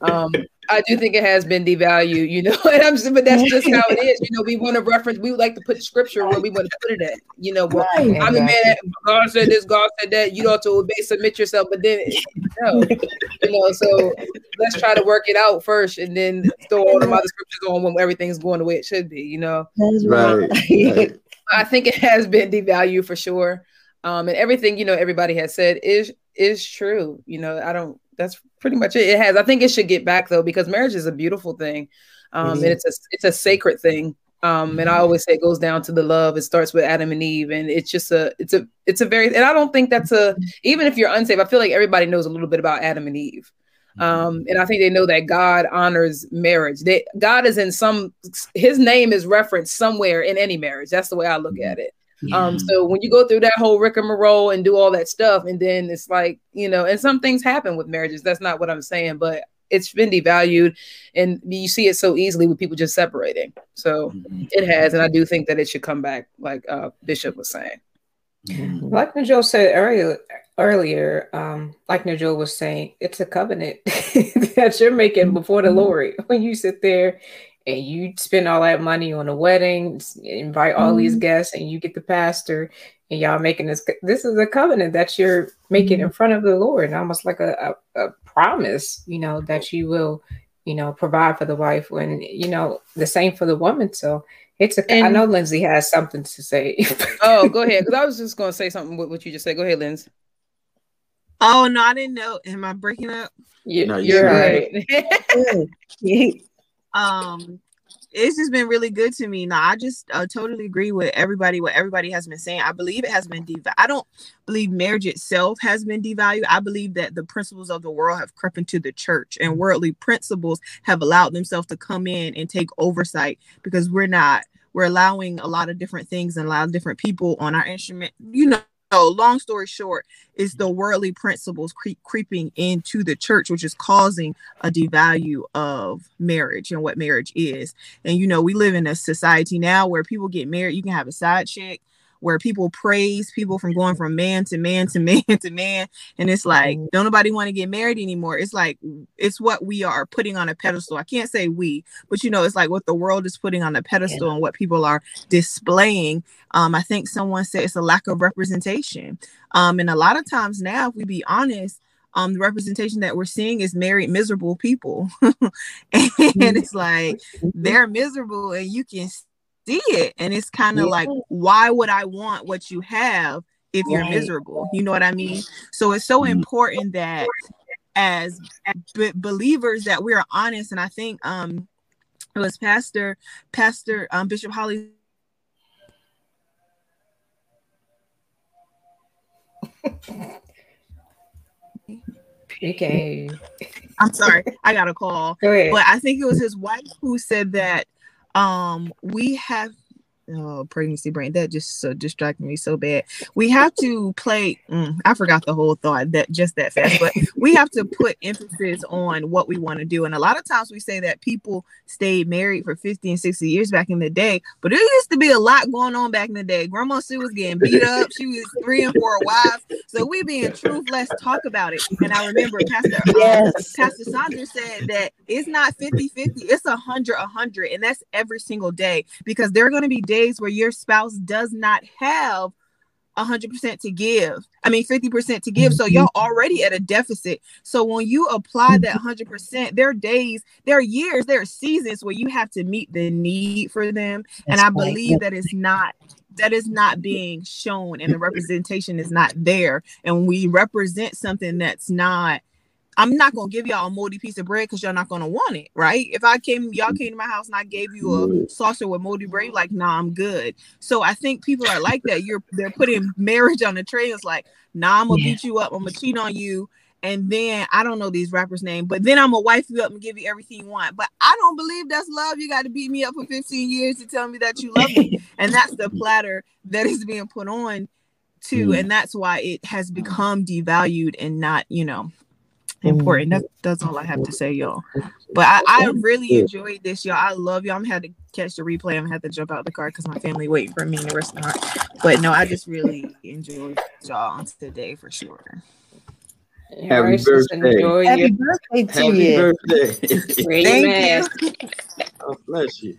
um I do think it has been devalued, you know, [LAUGHS] and I'm just, but that's just how it is. You know, we want to reference, we would like to put scripture where we want to put it at. You know, well, right, I'm the man God said this, God said that, you ought to obey, submit yourself, but then [LAUGHS] no, you know, so let's try to work it out first and then throw all the other scriptures on when everything's going the way it should be, you know. That's right. right. [LAUGHS] I think it has been devalued for sure. Um, and everything, you know, everybody has said is is true. You know, I don't that's pretty much it. It has. I think it should get back though because marriage is a beautiful thing, um, mm-hmm. and it's a it's a sacred thing. Um, and I always say it goes down to the love. It starts with Adam and Eve, and it's just a it's a it's a very and I don't think that's a even if you're unsafe. I feel like everybody knows a little bit about Adam and Eve. Um, and I think they know that God honors marriage. They, God is in some, His name is referenced somewhere in any marriage. That's the way I look at it. Um, yeah. Um, so when you go through that whole rigmarole and morole and do all that stuff, and then it's like, you know, and some things happen with marriages. That's not what I'm saying, but it's been devalued and you see it so easily with people just separating. So mm-hmm. it has, and I do think that it should come back, like uh, Bishop was saying. Mm-hmm. Like Najol said earlier, earlier, um, like Najol was saying, it's a covenant [LAUGHS] that you're making before the mm-hmm. Lord. [LAUGHS] When you sit there and you spend all that money on a wedding, invite all mm-hmm. these guests, and you get the pastor, and y'all making this. This is a covenant that you're making mm-hmm. in front of the Lord, almost like a, a, a, promise, you know, that you will, you know, provide for the wife when, you know, the same for the woman. So it's a, and, I know Lindsay has something to say. [LAUGHS] oh, go ahead. Cause I was just going to say something with what you just said. Go ahead, Lindsay. Oh, no, I didn't know. Am I breaking up? You, no, you're right. [LAUGHS] [LAUGHS] um, it's just been really good to me. Now I just uh, totally agree with everybody. What everybody has been saying. I believe it has been devalued. I don't believe marriage itself has been devalued. I believe that the principles of the world have crept into the church, and worldly principles have allowed themselves to come in and take oversight because we're not. We're allowing a lot of different things and a lot of different people on our instrument. You know so long story short is the worldly principles creep, creeping into the church which is causing a devalue of marriage and what marriage is. And you know we live in a society now where people get married you can have a side chick where people praise people from going from man to man to [LAUGHS] man to man and it's like don't nobody want to get married anymore it's like it's what we are putting on a pedestal i can't say we but you know it's like what the world is putting on a pedestal yeah. and what people are displaying um i think someone said it's a lack of representation um and a lot of times now if we be honest um, the representation that we're seeing is married miserable people [LAUGHS] and mm-hmm. it's like mm-hmm. they're miserable and you can see it and it's kind of yeah. like why would i want what you have if you're right. miserable you know what i mean so it's so mm-hmm. important that as b- believers that we're honest and i think um it was pastor pastor um bishop holly okay i'm sorry i got a call but i think it was his wife who said that um, we have oh pregnancy brain. That just so distracted me so bad. We have to play mm, i forgot the whole thought that just that fast but we have to put emphasis on what we want to do. And a lot of times we say that people stayed married for 50 and 60 years back in the day but there used to be a lot going on back in the day. Grandma sue was getting beat up. She was three and four wives. So we being truth let's talk about it. And i remember pastor um, yes. pastor sandra said that it's not 50 50 it's a 100 100 and that's every single day because there are going to be days days where your spouse does not have 100% to give. I mean, 50% to give. So y'all mm-hmm. already at a deficit. So when you apply that 100%, there are days, there are years, there are seasons where you have to meet the need for them. That's and I believe that is not that is not being shown and the representation is not there. And we represent something that's not I'm not gonna give y'all a moldy piece of bread because y'all not gonna want it, right? If I came, y'all came to my house and I gave you a saucer with moldy bread, like, nah, I'm good. So I think people are like that. You're they're putting marriage on the tray. It's like, nah, I'm gonna yeah. beat you up, I'm gonna cheat on you, and then I don't know these rappers' name, but then I'm gonna wife you up and give you everything you want. But I don't believe that's love. You got to beat me up for 15 years to tell me that you love me, [LAUGHS] and that's the platter that is being put on too, mm. and that's why it has become devalued and not, you know, Mm. important. That, that's all I have to say, y'all. But I, I really enjoyed this, y'all. I love y'all. I'm gonna catch the replay. I'm gonna have to jump out the car because my family waiting for me in the restaurant. But no, I just really enjoyed y'all today for sure. Happy birthday. Happy birthday to Happy you. birthday. [LAUGHS] Thank you. Oh, bless you.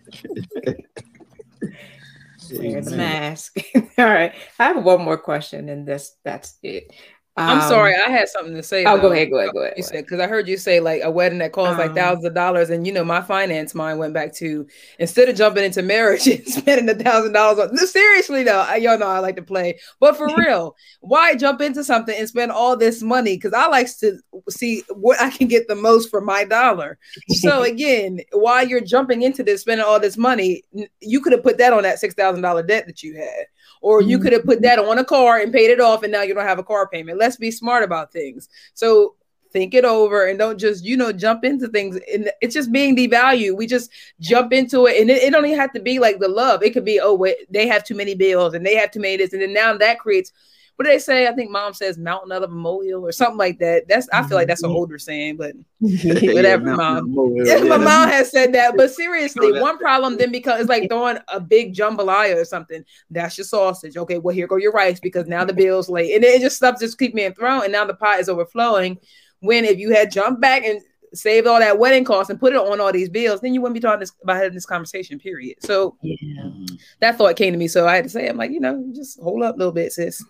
Wear the [LAUGHS] mask. [LAUGHS] All right. I have one more question, and this that's it. I'm sorry, um, I had something to say. Oh, though. go ahead, go ahead, go ahead. You said because I heard you say like a wedding that costs um, like thousands of dollars, and you know my finance mind went back to instead of jumping into marriage [LAUGHS] and spending a thousand dollars on. Seriously though, I, y'all know I like to play, but for [LAUGHS] real, why jump into something and spend all this money? Because I like to see what I can get the most for my dollar. So [LAUGHS] again, while you're jumping into this, spending all this money, you could have put that on that six thousand dollar debt that you had or you mm-hmm. could have put that on a car and paid it off and now you don't have a car payment. Let's be smart about things. So think it over and don't just you know jump into things. And it's just being devalued. We just jump into it and it, it don't even have to be like the love. It could be oh wait they have too many bills and they have too many this and then now that creates what do they say? I think mom says mountain out of a molehill or something like that. That's I feel like that's an mm-hmm. older saying, but [LAUGHS] [LAUGHS] whatever, yeah, mom. Yeah, my mom has said that. But seriously, one problem then becomes it's like throwing a big jambalaya or something. That's your sausage. Okay, well here go your rice because now the bill's late, and it just stuff just keep being thrown, and now the pot is overflowing. When if you had jumped back and saved all that wedding cost and put it on all these bills, then you wouldn't be talking this, about having this conversation, period. So yeah. that thought came to me. So I had to say, I'm like, you know, just hold up a little bit, sis.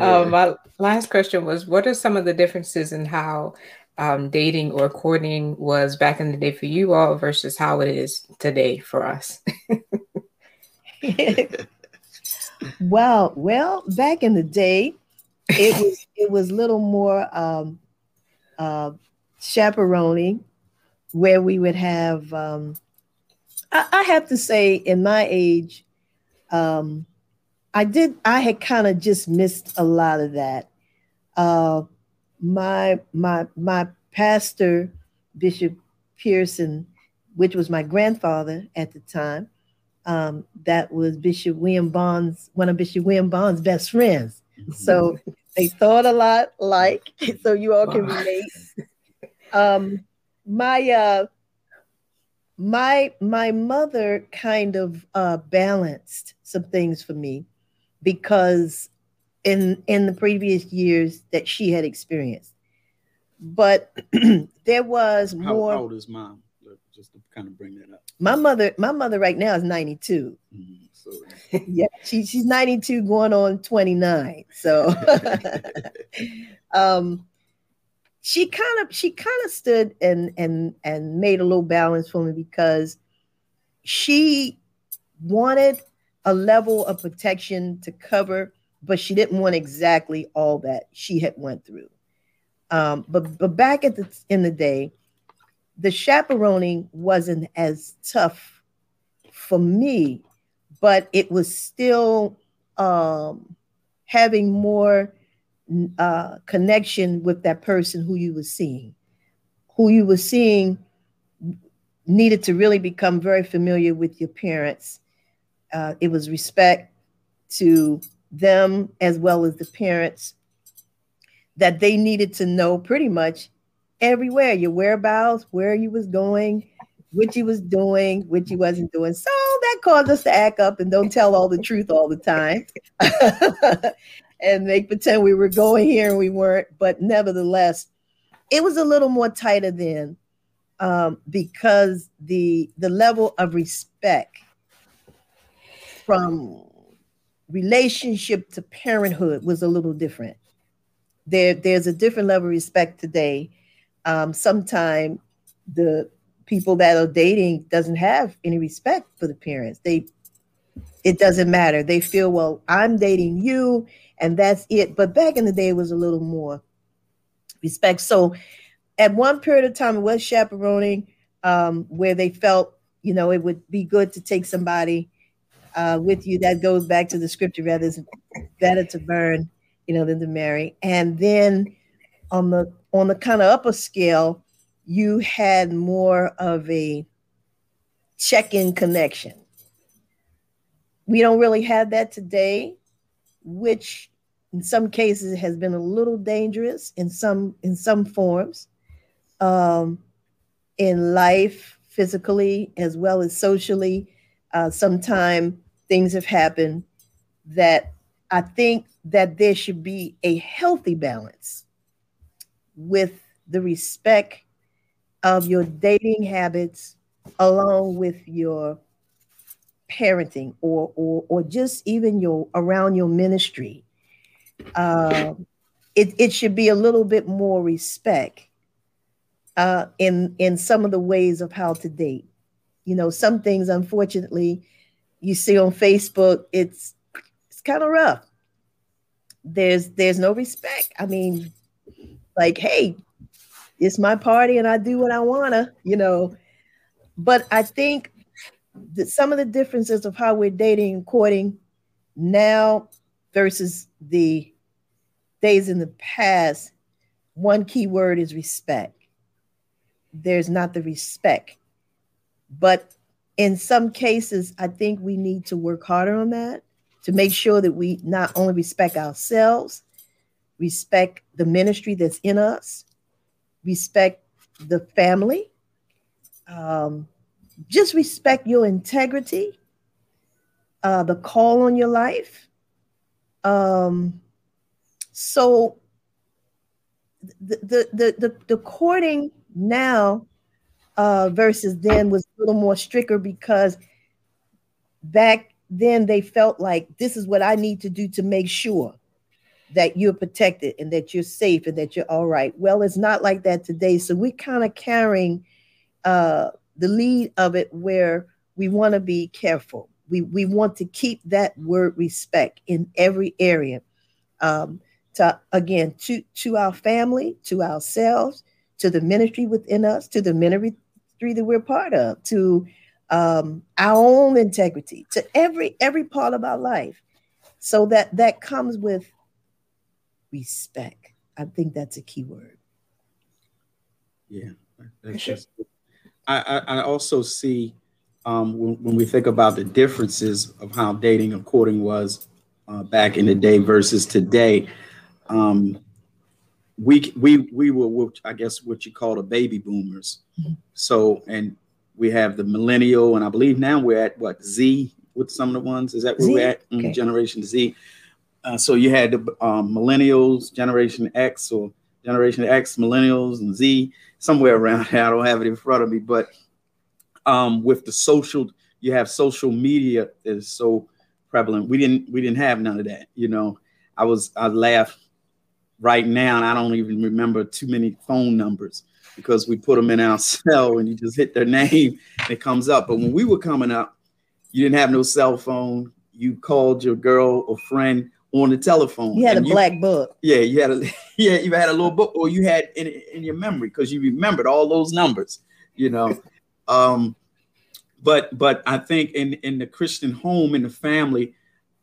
Um, my last question was what are some of the differences in how um, dating or courting was back in the day for you all versus how it is today for us. [LAUGHS] well, Well, back in the day, it [LAUGHS] was it was a little more um, uh, chaperoning, where we would have. Um, I, I, have to say, in my age, um, I did. I had kind of just missed a lot of that. Uh, my my my pastor, Bishop Pearson, which was my grandfather at the time, um, that was Bishop William Bond's one of Bishop William Bond's best friends. So [LAUGHS] they thought a lot like, [LAUGHS] so you all can relate. Um, my uh, my my mother kind of uh, balanced some things for me because in in the previous years that she had experienced. But [CLEARS THROAT] there was more how old is mom? Just to kind of bring that up. My mother my mother right now is 92 mm-hmm. so. [LAUGHS] Yeah she, she's 92 going on 29 so. [LAUGHS] Um she kind of she kind of stood and and and made a little balance for me because she wanted a level of protection to cover but she didn't want exactly all that she had went through um, but but back at the in the day the chaperoning wasn't as tough for me but it was still um, having more uh, connection with that person who you were seeing. Who you were seeing needed to really become very familiar with your parents. Uh, it was respect to them as well as the parents that they needed to know pretty much everywhere your whereabouts, where you was going, what you was doing, what you wasn't doing. So that caused us to act up and don't tell all the truth all the time. [LAUGHS] and make pretend we were going here and we weren't. But nevertheless, it was a little more tighter then um, because the the level of respect from relationship to parenthood was a little different. There, there's a different level of respect today. Um, Sometimes the people that are dating doesn't have any respect for the parents. They, it doesn't matter. They feel, well, I'm dating you, and that's it. But back in the day, it was a little more respect. So at one period of time, it was chaperoning um, where they felt, you know, it would be good to take somebody uh, with you. That goes back to the scripture, rather it's better to burn, you know, than to marry. And then on the on the kind of upper scale, you had more of a check-in connection. We don't really have that today which in some cases has been a little dangerous in some in some forms um, in life physically as well as socially uh, sometimes things have happened that i think that there should be a healthy balance with the respect of your dating habits along with your parenting or or or just even your around your ministry. Uh, it, it should be a little bit more respect uh, in in some of the ways of how to date. You know some things unfortunately you see on facebook it's it's kind of rough there's there's no respect i mean like hey it's my party and i do what i wanna you know but i think that some of the differences of how we're dating and courting now versus the days in the past, one key word is respect. There's not the respect. But in some cases, I think we need to work harder on that to make sure that we not only respect ourselves, respect the ministry that's in us, respect the family, um, just respect your integrity, uh, the call on your life. Um, so the, the, the, the, the courting now uh, versus then was a little more stricter because back then they felt like this is what I need to do to make sure that you're protected and that you're safe and that you're all right. Well, it's not like that today. So we're kind of carrying uh, the lead of it where we want to be careful. We, we want to keep that word respect in every area. Um, to again, to, to our family, to ourselves, to the ministry within us, to the ministry that we're part of, to um, our own integrity, to every every part of our life. So that that comes with respect. I think that's a key word. Yeah, that's just, I, I also see um, when, when, we think about the differences of how dating and courting was uh, back in the day versus today. Um, we we we were I guess what you call the baby boomers. Mm-hmm. So and we have the millennial, and I believe now we're at what Z with some of the ones. Is that where Z? we're at? Mm, okay. Generation Z. Uh, so you had the um, millennials, Generation X, or Generation X, millennials, and Z, somewhere around there. I don't have it in front of me, but um, with the social, you have social media that is so prevalent. We didn't we didn't have none of that. You know, I was I laugh right now, and I don't even remember too many phone numbers because we put them in our [LAUGHS] cell and you just hit their name and it comes up. But when we were coming up, you didn't have no cell phone. You called your girl or friend on the telephone. You had a you, black book. Yeah, you had a [LAUGHS] yeah, you had a little book, or you had in in your memory because you remembered all those numbers. You know, [LAUGHS] um, but but I think in in the Christian home in the family,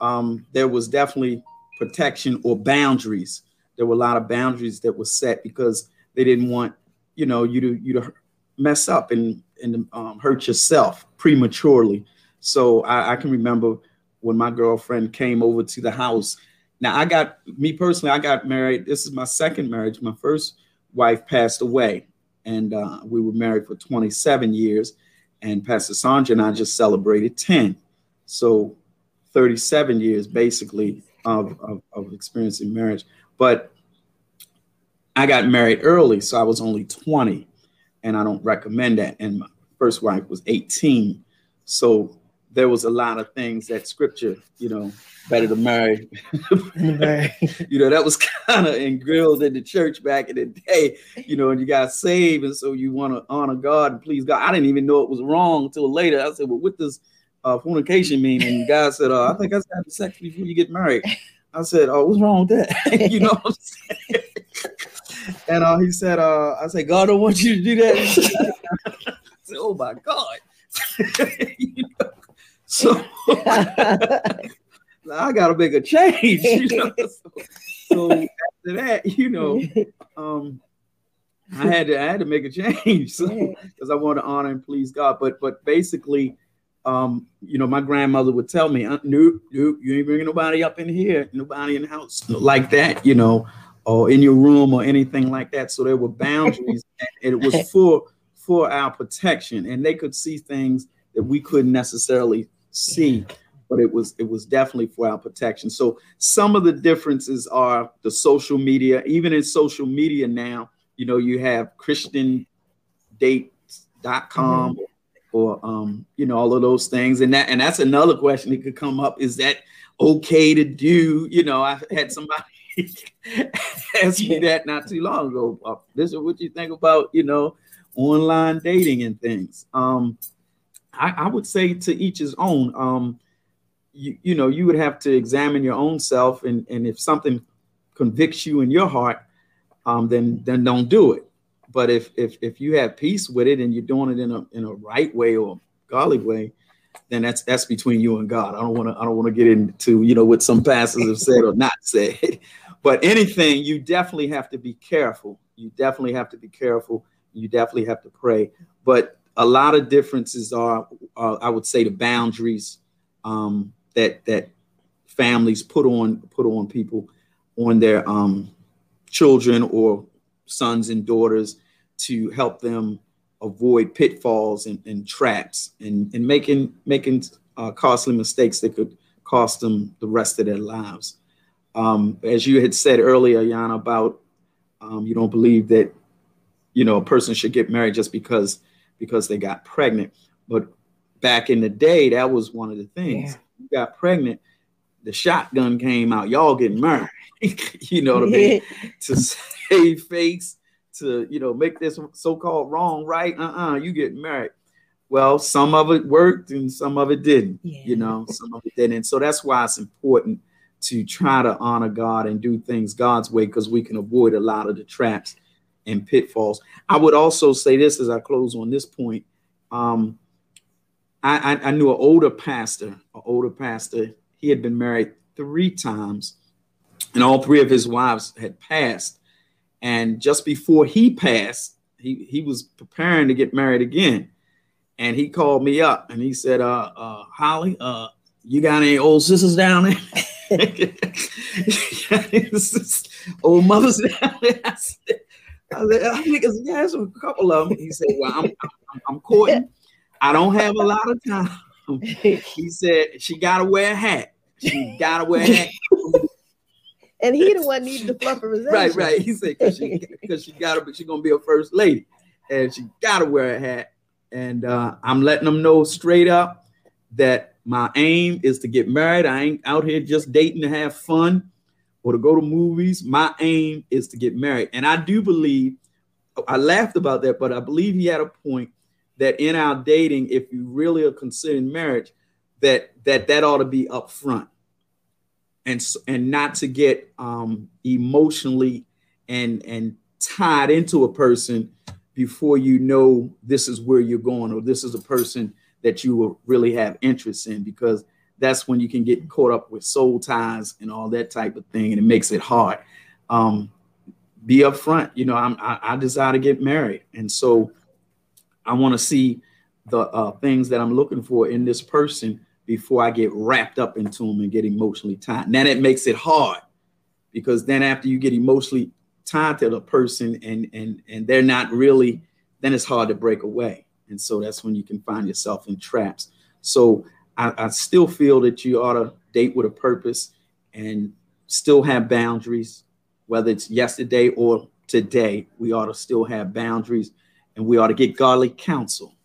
um, there was definitely protection or boundaries. There were a lot of boundaries that were set because they didn't want you know you to you to mess up and and um, hurt yourself prematurely. So I, I can remember when my girlfriend came over to the house. Now I got me personally, I got married. This is my second marriage. My first wife passed away, and uh, we were married for 27 years. And Pastor Sandra and I just celebrated 10. So 37 years basically of, of, of experiencing marriage. But I got married early, so I was only 20, and I don't recommend that. And my first wife was 18. So there was a lot of things that scripture, you know, better to marry. [LAUGHS] [LAUGHS] you know, that was kind of ingrained in the church back in the day, you know, and you got saved. And so you want to honor God and please God. I didn't even know it was wrong until later. I said, well, what does uh, fornication mean? And God said, uh, I think I said have sex before you get married. I said, oh, what's wrong with that? [LAUGHS] you know what I'm saying? and uh, he said, uh, I said, God don't want you to do that. [LAUGHS] I said, oh my God. [LAUGHS] you know? So I gotta make a change, you know. So, so after that, you know, um, I had to I had to make a change so because I want to honor and please God. But but basically, um, you know, my grandmother would tell me, uh, nope, nope, you ain't bringing nobody up in here, nobody in the house like that, you know, or in your room or anything like that. So there were boundaries, [LAUGHS] and it was for for our protection, and they could see things that we couldn't necessarily see but it was it was definitely for our protection so some of the differences are the social media even in social media now you know you have christian dates.com mm-hmm. Or um you know all of those things. And that and that's another question that could come up. Is that okay to do? You know i had somebody [LAUGHS] ask me that not too long ago. Uh, this is what you think about you know online dating and things. Um I, I would say to each his own. Um, you, you know, you would have to examine your own self, and, and if something convicts you in your heart, um, then then don't do it. But if if if you have peace with it and you're doing it in a in a right way or godly way, then that's that's between you and God. I don't want to I don't want to get into you know what some pastors have said or not said. [LAUGHS] But anything, you definitely have to be careful. You definitely have to be careful. You definitely have to pray. But a lot of differences are, uh, I would say, the boundaries um, that that families put on put on people, on their um, children or sons and daughters to help them avoid pitfalls and, and traps and, and making making uh, costly mistakes that could cost them the rest of their lives. Um, as you had said earlier, Yana, about um, you don't believe that you know a person should get married just because because they got pregnant. But back in the day, that was one of the things. Yeah. You got pregnant, the shotgun came out, y'all getting married. [LAUGHS] you know what I mean? to [LAUGHS] save face, to you know, make this so-called wrong right. Uh-uh, you get married. Well, some of it worked and some of it didn't. Yeah. You know, some of it didn't. So that's why it's important to try to honor God and do things God's way because we can avoid a lot of the traps and pitfalls. I would also say this as I close on this point. Um, I, I, I knew an older pastor, an older pastor. He had been married three times, and all three of his wives had passed. And just before he passed, he, he was preparing to get married again. And he called me up and he said, uh, uh, Holly, uh, you got any old sisters down there? [LAUGHS] [LAUGHS] old mothers down there. I said, I, said, I think it's yeah, a couple of them. He said, Well, I'm, I'm, I'm courting. I don't have a lot of time. [LAUGHS] He said, She gotta wear a hat. She gotta wear a hat. And he the one needed the flufferization. Right, right. He said, Because she, cause she gotta be, she's gonna be a first lady. And she gotta wear a hat. And uh, I'm letting them know straight up that my aim is to get married. I ain't out here just dating to have fun or to go to movies. My aim is to get married. And I do believe, I laughed about that, but I believe he had a point that in our dating, if you really are considering marriage, that that that ought to be up front and and not to get um, emotionally and and tied into a person before you know this is where you're going or this is a person that you will really have interest in because that's when you can get caught up with soul ties and all that type of thing and it makes it hard. Um, be upfront. You know I'm, I, I desire to get married. And so i want to see the uh, things that i'm looking for in this person before i get wrapped up into them and get emotionally tied then it makes it hard because then after you get emotionally tied to the person and and and they're not really then it's hard to break away and so that's when you can find yourself in traps. So I, I still feel that you ought to date with a purpose and still have boundaries, whether it's yesterday or today. We ought to still have boundaries and we ought to get godly counsel.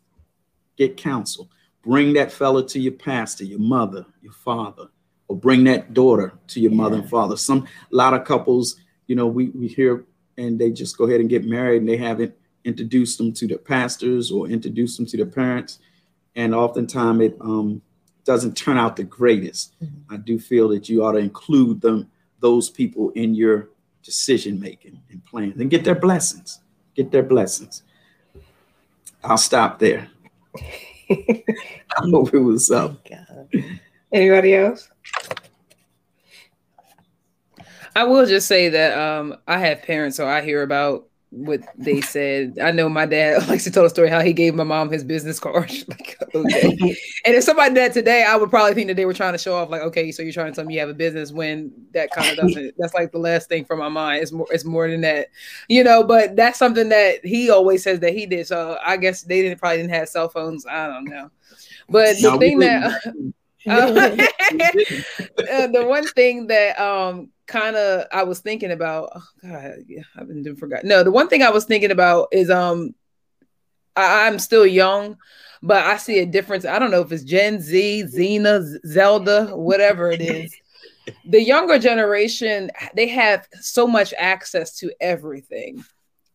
Get counsel. Bring that fella to your pastor, your mother, your father, or bring that daughter to your yeah. mother and father. Some a lot of couples, you know, we we hear and they just go ahead and get married and they haven't introduced them to their pastors or introduced them to their parents. And oftentimes it um, doesn't turn out the greatest. Mm-hmm. I do feel that you ought to include them, those people in your decision making and plans and get their blessings. Get their blessings. I'll stop there. I hope it was up. Oh, Anybody else? I will just say that um, I have parents, so I hear about what they said. I know my dad [LAUGHS] likes to tell a story how he gave my mom his business card. [LAUGHS] like, okay. [LAUGHS] and if somebody did that today, I would probably think that they were trying to show off, like, okay, so you're trying to tell me you have a business when that kind of doesn't. That's like the last thing from my mind. It's more. It's more than that, you know. But that's something that he always says that he did. So I guess they didn't probably didn't have cell phones. I don't know. But the no, thing that. Uh, uh, the one thing that um kind of I was thinking about. Oh God, yeah, I've been forgot. No, the one thing I was thinking about is um, I, I'm still young, but I see a difference. I don't know if it's Gen Z, Xena, Zelda, whatever it is. [LAUGHS] the younger generation, they have so much access to everything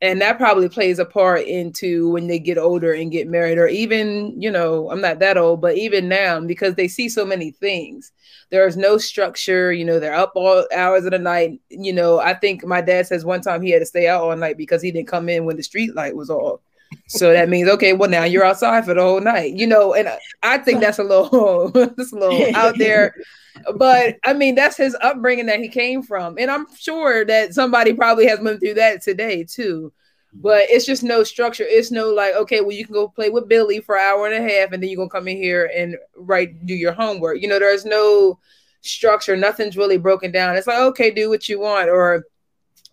and that probably plays a part into when they get older and get married or even you know i'm not that old but even now because they see so many things. There's no structure you know they're up all hours of the night. You know i think my dad says one time he had to stay out all night because he didn't come in when the street light was off so that means okay well now you're outside for the whole night you know and i think that's a little [LAUGHS] that's a little out there but I mean, that's his upbringing that he came from. And I'm sure that somebody probably has went through that today too. But it's just no structure. It's no like, okay, well, you can go play with Billy for an hour and a half, and then you're gonna come in here and write do your homework. You know, there's no structure, nothing's really broken down. It's like, okay, do what you want, or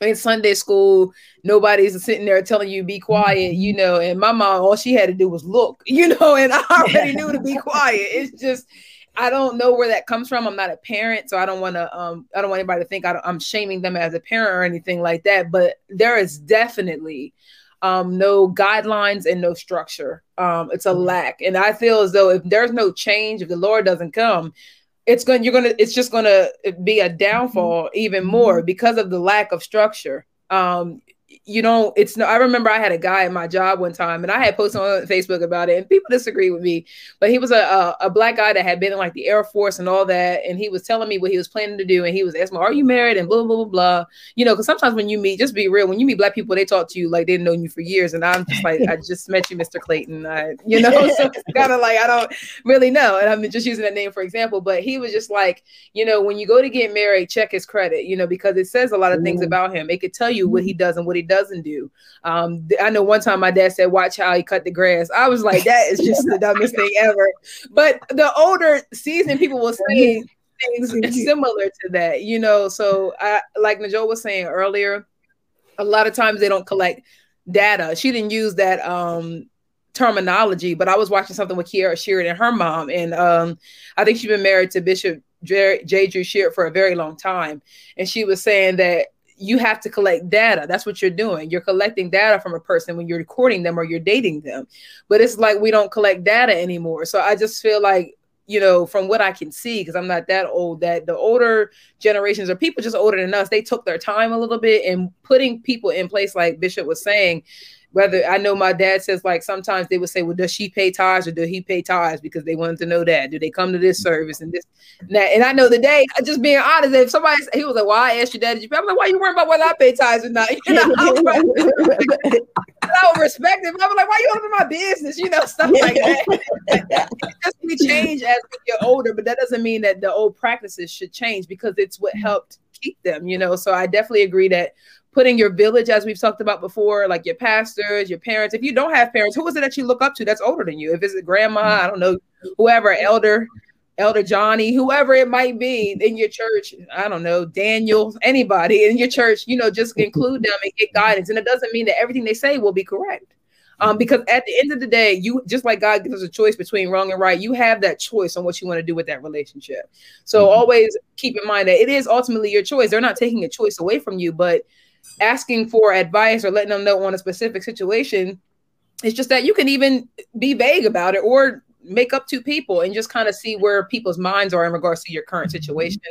in Sunday school, nobody's sitting there telling you be quiet, you know. And my mom, all she had to do was look, [LAUGHS] you know, and I already knew to be quiet. It's just I don't know where that comes from. I'm not a parent, so I don't want to. Um, I don't want anybody to think I am shaming them as a parent or anything like that. But there is definitely um, no guidelines and no structure. Um, it's a mm-hmm. lack, and I feel as though if there's no change, if the Lord doesn't come, it's going you're going to it's just going to be a downfall even more because of the lack of structure. Um you know, it's no. I remember I had a guy at my job one time, and I had posted on Facebook about it, and people disagreed with me. But he was a, a, a black guy that had been in like the Air Force and all that, and he was telling me what he was planning to do, and he was asking, "Are you married?" and blah blah blah blah. You know, because sometimes when you meet, just be real. When you meet black people, they talk to you like they've known you for years, and I'm just like, I [LAUGHS] just met you, Mr. Clayton. I, you know, [LAUGHS] so it's kind of like I don't really know, and I'm just using that name for example. But he was just like, you know, when you go to get married, check his credit, you know, because it says a lot of things about him. It could tell you what he mm-hmm. does and what he doesn't do. Um, I know one time my dad said, "Watch how he cut the grass." I was like, "That is just the [LAUGHS] dumbest thing ever." But the older seasoned people will say things [LAUGHS] similar to that, you know. So, I, like Najol was saying earlier, a lot of times they don't collect data. She didn't use that um, terminology, but I was watching something with Kierra Sheard and her mom, and um, I think she's been married to Bishop J. J. Drew Sheard for a very long time, and she was saying that you have to collect data. That's what you're doing. You're collecting data from a person when you're recording them or you're dating them. But it's like we don't collect data anymore. So I just feel like, you know, from what I can see, because I'm not that old, that the older generations or people just older than us, they took their time a little bit and putting people in place, like Bishop was saying, whether I know my dad says like sometimes they would say, well, does she pay tithes or does he pay tithes? Because they wanted to know that. Do they come to this service and this and that? And I know the day, just being honest, if somebody he was like, Well, I asked your dad, did you pay? I'm like, why you worrying about whether I pay tithes or not? [LAUGHS] You know, I, would respect it. I was like, why you open my business? You know, stuff like that. [LAUGHS] just we change as we get older, but that doesn't mean that the old practices should change because it's what helped keep them, you know. So I definitely agree that putting your village, as we've talked about before, like your pastors, your parents. If you don't have parents, who is it that you look up to that's older than you? If it's a grandma, I don't know, whoever, elder, elder Johnny, whoever it might be in your church, I don't know, Daniel, anybody in your church, you know, just include them and get guidance. And it doesn't mean that everything they say will be correct. Um, because at the end of the day, you just like God gives us a choice between wrong and right, you have that choice on what you want to do with that relationship. So mm-hmm. always keep in mind that it is ultimately your choice. They're not taking a choice away from you, but asking for advice or letting them know on a specific situation. It's just that you can even be vague about it or make up two people and just kind of see where people's minds are in regards to your current mm-hmm. situation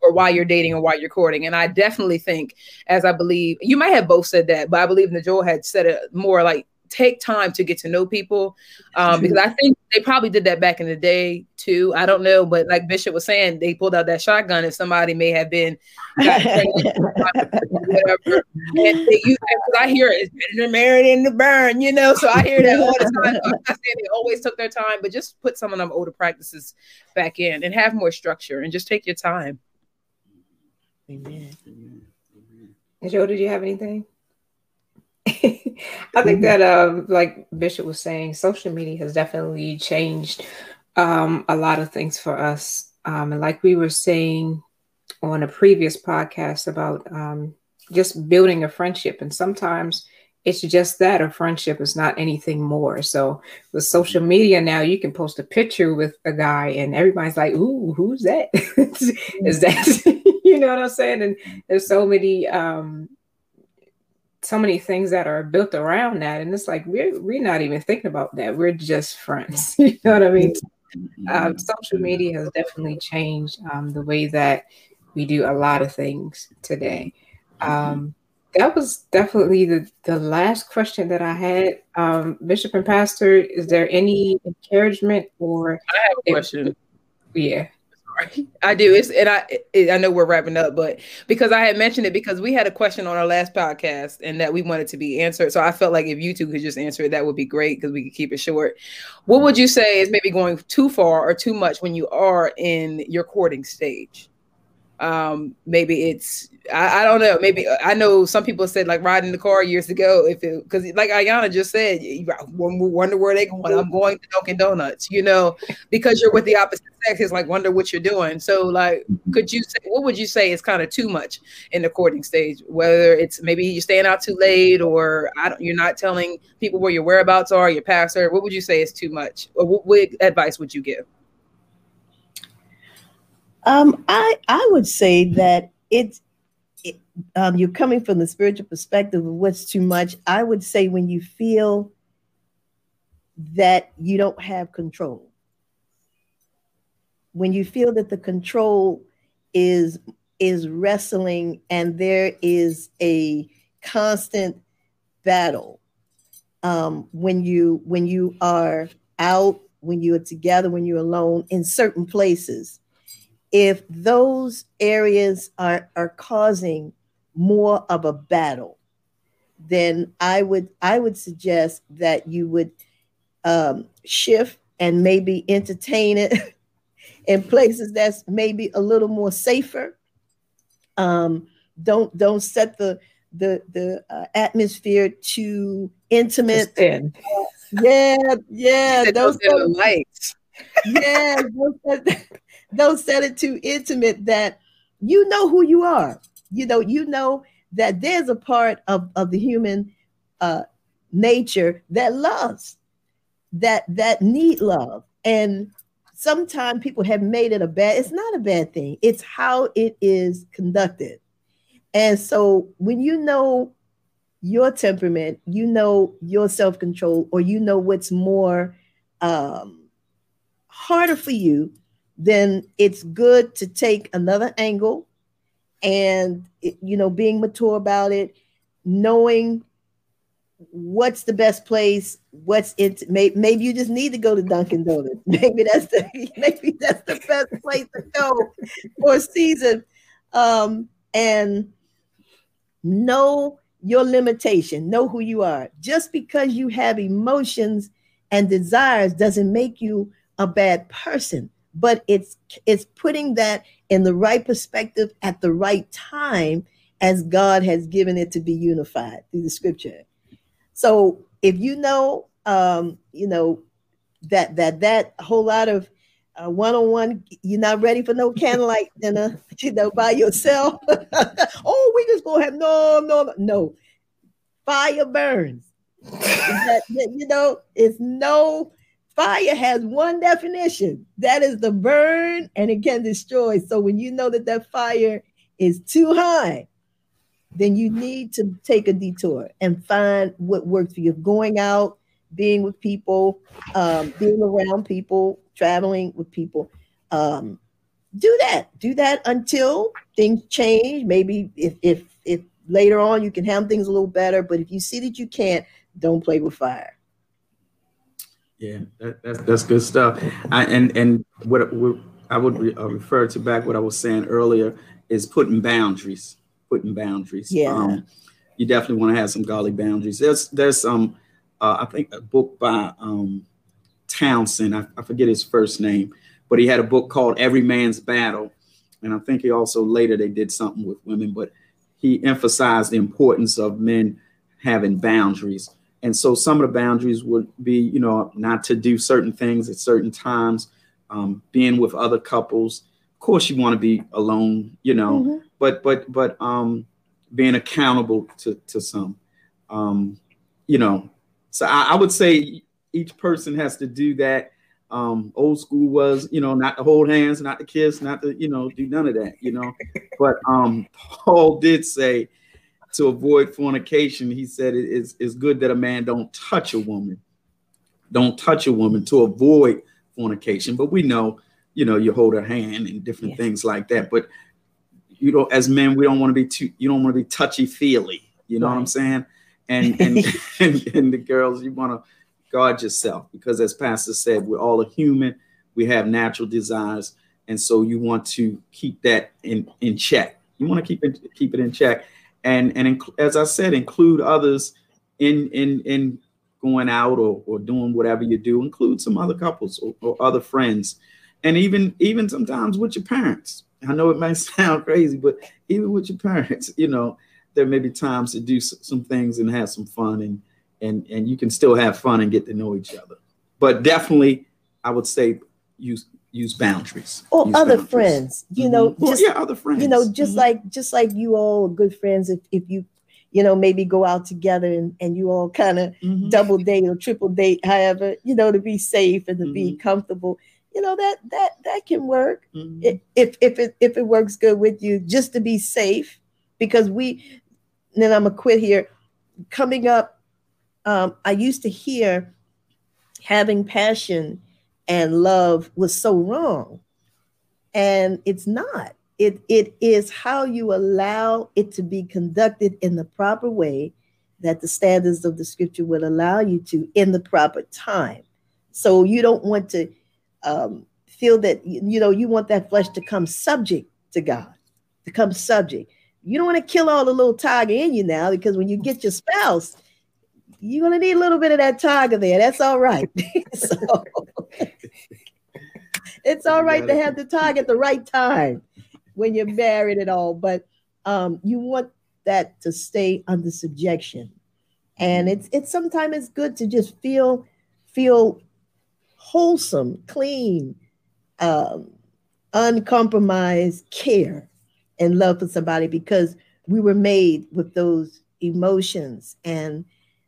or why you're dating or why you're courting. And I definitely think, as I believe, you might have both said that, but I believe Najol had said it more like take time to get to know people um, because I think they probably did that back in the day too. I don't know, but like Bishop was saying, they pulled out that shotgun if somebody may have been [LAUGHS] whatever. And they use because I hear it, it's better than married in the burn, you know. So I hear that all the time. I'm not saying they always took their time, but just put some of them older practices back in and have more structure and just take your time. Amen. Joe, did you have anything? [LAUGHS] I think that, um, like Bishop was saying, social media has definitely changed um, a lot of things for us. Um, and like we were saying on a previous podcast about um, just building a friendship, and sometimes it's just that a friendship is not anything more. So with social media now, you can post a picture with a guy, and everybody's like, "Ooh, who's that? [LAUGHS] is that?" [LAUGHS] you know what I'm saying? And there's so many um, so many things that are built around that and it's like we're we're not even thinking about that. We're just friends [LAUGHS] you know what i mean? Um, social media has definitely changed um, the way that we do a lot of things today. Um, that was definitely the, the last question that i had. Um, bishop and pastor is there any encouragement or i have a question. Yeah I do. It's and I it, I know we're wrapping up, but because I had mentioned it because we had a question on our last podcast and that we wanted to be answered. So I felt like if you two could just answer it, that would be great because we could keep it short. What would you say is maybe going too far or too much when you are in your courting stage? Um maybe it's I, I, don't know. Maybe i know some people said like riding the car years ago if it because like ayana just said you wonder where they going. I'm going to dunkin donuts you know because you're with the opposite sex. It's like wonder what you're doing. So like could you say what would you say is kind of too much in the courting stage? Whether it's maybe you're staying out too late or i don't you're not telling people where your whereabouts are your pastor what would you say is too much? Or what, what advice would you give um, I I would say that it's it, um, you're coming from the spiritual perspective of what's too much. I would say when you feel that you don't have control, when you feel that the control is is wrestling and there is a constant battle um, when you when you are out when you are together when you're alone in certain places if those areas are are causing more of a battle then i would i would suggest that you would um, shift and maybe entertain it [LAUGHS] in places that's maybe a little more safer. Um, don't don't set the the the uh, atmosphere too intimate. Uh, yeah, yeah. Set the lights. Yeah, set, don't set it too intimate that you know who you are. You know, you know that there's a part of, of the human uh, nature that loves, that that need love. And sometimes people have made it a bad it's not a bad thing it's how it is conducted and so when you know your temperament you know your self-control or you know what's more um, harder for you then it's good to take another angle and you know being mature about it knowing what's the best place what's it maybe, you just need to go to dunkin donuts. [LAUGHS] Maybe that's the [LAUGHS] maybe that's the best place to go for a season. Um and know your limitation know who you are. Just because you have emotions and desires doesn't make you a bad person but it's it's putting that in the right perspective at the right time as god has given it to be unified through the scripture so if you know, um, you know, that that that whole lot of uh, one-on-one, you're not ready for no candlelight dinner, [LAUGHS] you know, by yourself. [LAUGHS] oh, we just gonna have no, no, no. Fire burns. that, [LAUGHS] you know, it's no fire has one definition. That is the burn, and it can destroy. So when you know that that fire is too high, then you need to take a detour and find what works for you. Going out, being with people, um, being around people, traveling with people. Um, do that. Do that until things change. Maybe if if if later on you can handle things a little better, but if you see that you can't, don't play with fire. Yeah, that, that's that's good stuff. I, and and what, what I would re, uh, refer to back what I was saying earlier is putting boundaries putting boundaries. Yeah. Um, you definitely want to have some godly boundaries. There's there's um uh, I think a book by um Townsend. I, I forget his first name, but he had a book called Every Man's Battle, and I think he also later they did something with women, but he emphasized the importance of men having boundaries. And so some of the boundaries would be, you know, not to do certain things at certain times, um, being with other couples. Of course, you want to be alone, you know, mm-hmm. but but but um being accountable to to some um you know. So I, I would say each person has to do that. Um old school was you know not to hold hands not to kiss not to you know do none of that you know. But um paul did say to avoid fornication he said it is it's good that a man don't touch a woman don't touch a woman to avoid fornication but we know you know you hold her hand and different yes. things like that but you know, as men, we don't want to be too, you don't want to be touchy feely. You know right. what I'm saying? And and, [LAUGHS] and, and the girls, you want to guard yourself because, as Pastor said, we're all a human. We have natural desires, and so you want to keep that in in check. You want to keep it keep it in check, and and as I said, include others in in in going out or, or doing whatever you do. Include some other couples or, or other friends, and even even sometimes with your parents I know it might [LAUGHS] sound crazy, but even with your parents, you know, there may be times to do some things and have some fun and and and you can still have fun and get to know each other. But definitely, I would say use use boundaries or use other boundaries. friends. You mm-hmm. know, just, yeah, other friends. You know, just mm-hmm. like just like you all good friends. If if you you know maybe go out together and, and you all kind of mm-hmm. double date or triple date, however, you know, to be safe and to be mm-hmm. comfortable you know that that that can work mm-hmm. if if it if it works good with you just to be safe because we then i'm gonna quit here coming up um, i used to hear having passion and love was so wrong And it's not. It, it is how you allow it to be conducted in the proper way that the standards of the scripture will allow you to in the proper time. So you don't want to um, feel that, you know, you want that flesh to come subject to God, to come subject. You don't want to kill all the little tiger in you now because when you get your spouse, you're going to need a little bit of that tiger there. That's all right. [LAUGHS] so it's all right to have the tiger at the right time when you're married and all, but um, you want that to stay under subjection. And it's it's sometimes it's good to just feel feel wholesome, clean, um, uncompromised care and love for somebody because we were made with those emotions. And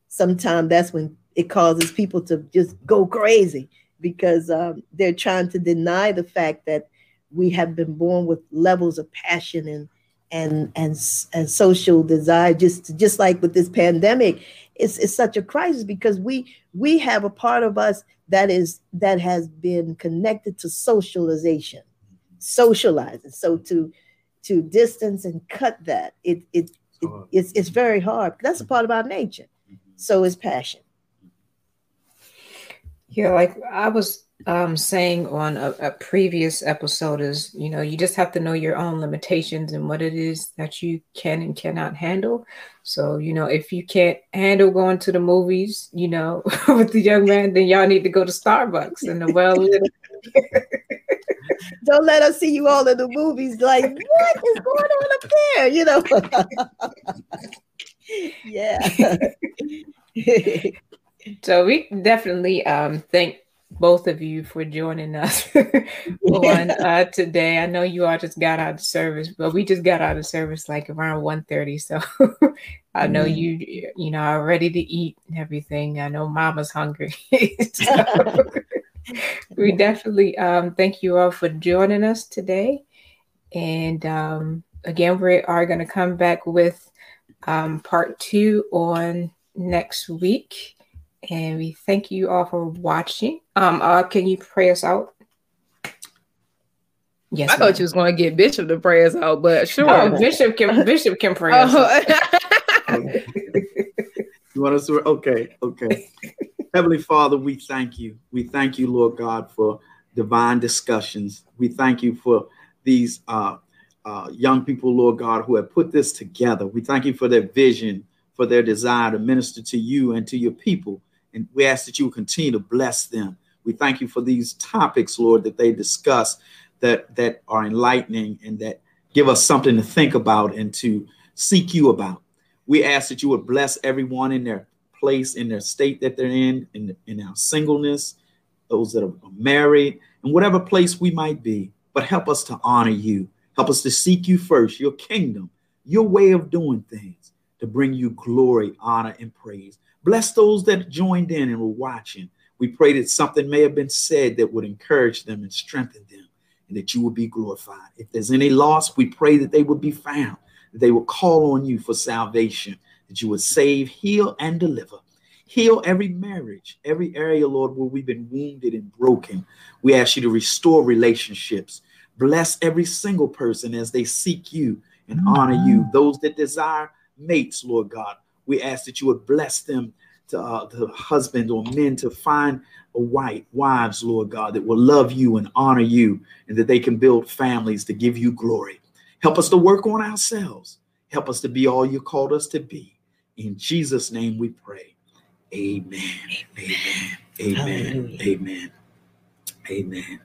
sometimes that's when it causes people to just go crazy because um, they're trying to deny the fact that we have been born with levels of passion and and and, and social desire just just like with this pandemic. It's, it's such a crisis because we we have a part of us that is that has been connected to socialization socializing. So to to distance and cut that it it, it it's, it's very hard. That's a part of our nature. So is passion yeah like i was um, saying on a, a, previous episode is, you know, you just have to know your own limitations and what it is that you can and cannot handle. So, you know, if you can't handle going to the movies, you know, [LAUGHS] with the young man, then y'all need to go to Starbucks and the well [LAUGHS] Don't let us see you all in the movies. Like, what is going on up there? You know. [LAUGHS] yeah. So we definitely um, thank both of you for joining us [LAUGHS] on [LAUGHS] uh, today. I know you all just got out of service, but we just got out of service like around 1.30. So [LAUGHS] I know mm-hmm. you you know are ready to eat and everything. I know mama's hungry. we definitely um, thank you all for joining us today. And um, again, we are going to come back with um, part two on next week. And we thank you all for watching. Um, uh, can you pray us out? Yes, I ma'am. thought you was going to get Bishop to pray us out, but sure, oh, Bishop can Bishop can pray us. Out. [LAUGHS] you want us to? Okay, okay. Heavenly Father, we thank you. We thank you, Lord God, for divine discussions. We thank you for these uh, uh, young people, Lord God, who have put this together. We thank you for their vision, for their desire to minister to you and to your people. And we ask that you continue to bless them. We thank you for these topics, Lord, that they discuss that that are enlightening and that give us something to think about and to seek you about. We ask that you would bless everyone in their place, in their state that they're in, in, in our singleness, those that are married, and whatever place we might be. But help us to honor you. Help us to seek you first, your kingdom, your way of doing things, to bring you glory, honor, and praise. Bless those that joined in and were watching. We pray that something may have been said that would encourage them and strengthen them, and that you would be glorified. If there's any loss, we pray that they would be found, that they would call on you for salvation, that you would save, heal, and deliver. Heal every marriage, every area, Lord, where we've been wounded and broken. We ask you to restore relationships. Bless every single person as they seek you and honor you. Those that desire mates, Lord God, we ask that you would bless them to, uh, to husband or men to find a wife, wives, Lord God, that will love you and honor you, and that they can build families to give you glory. Help us to work on ourselves. Help us to be all you called us to be. In Jesus' name we pray. Amen. Amen. Amen. Amen. Amen.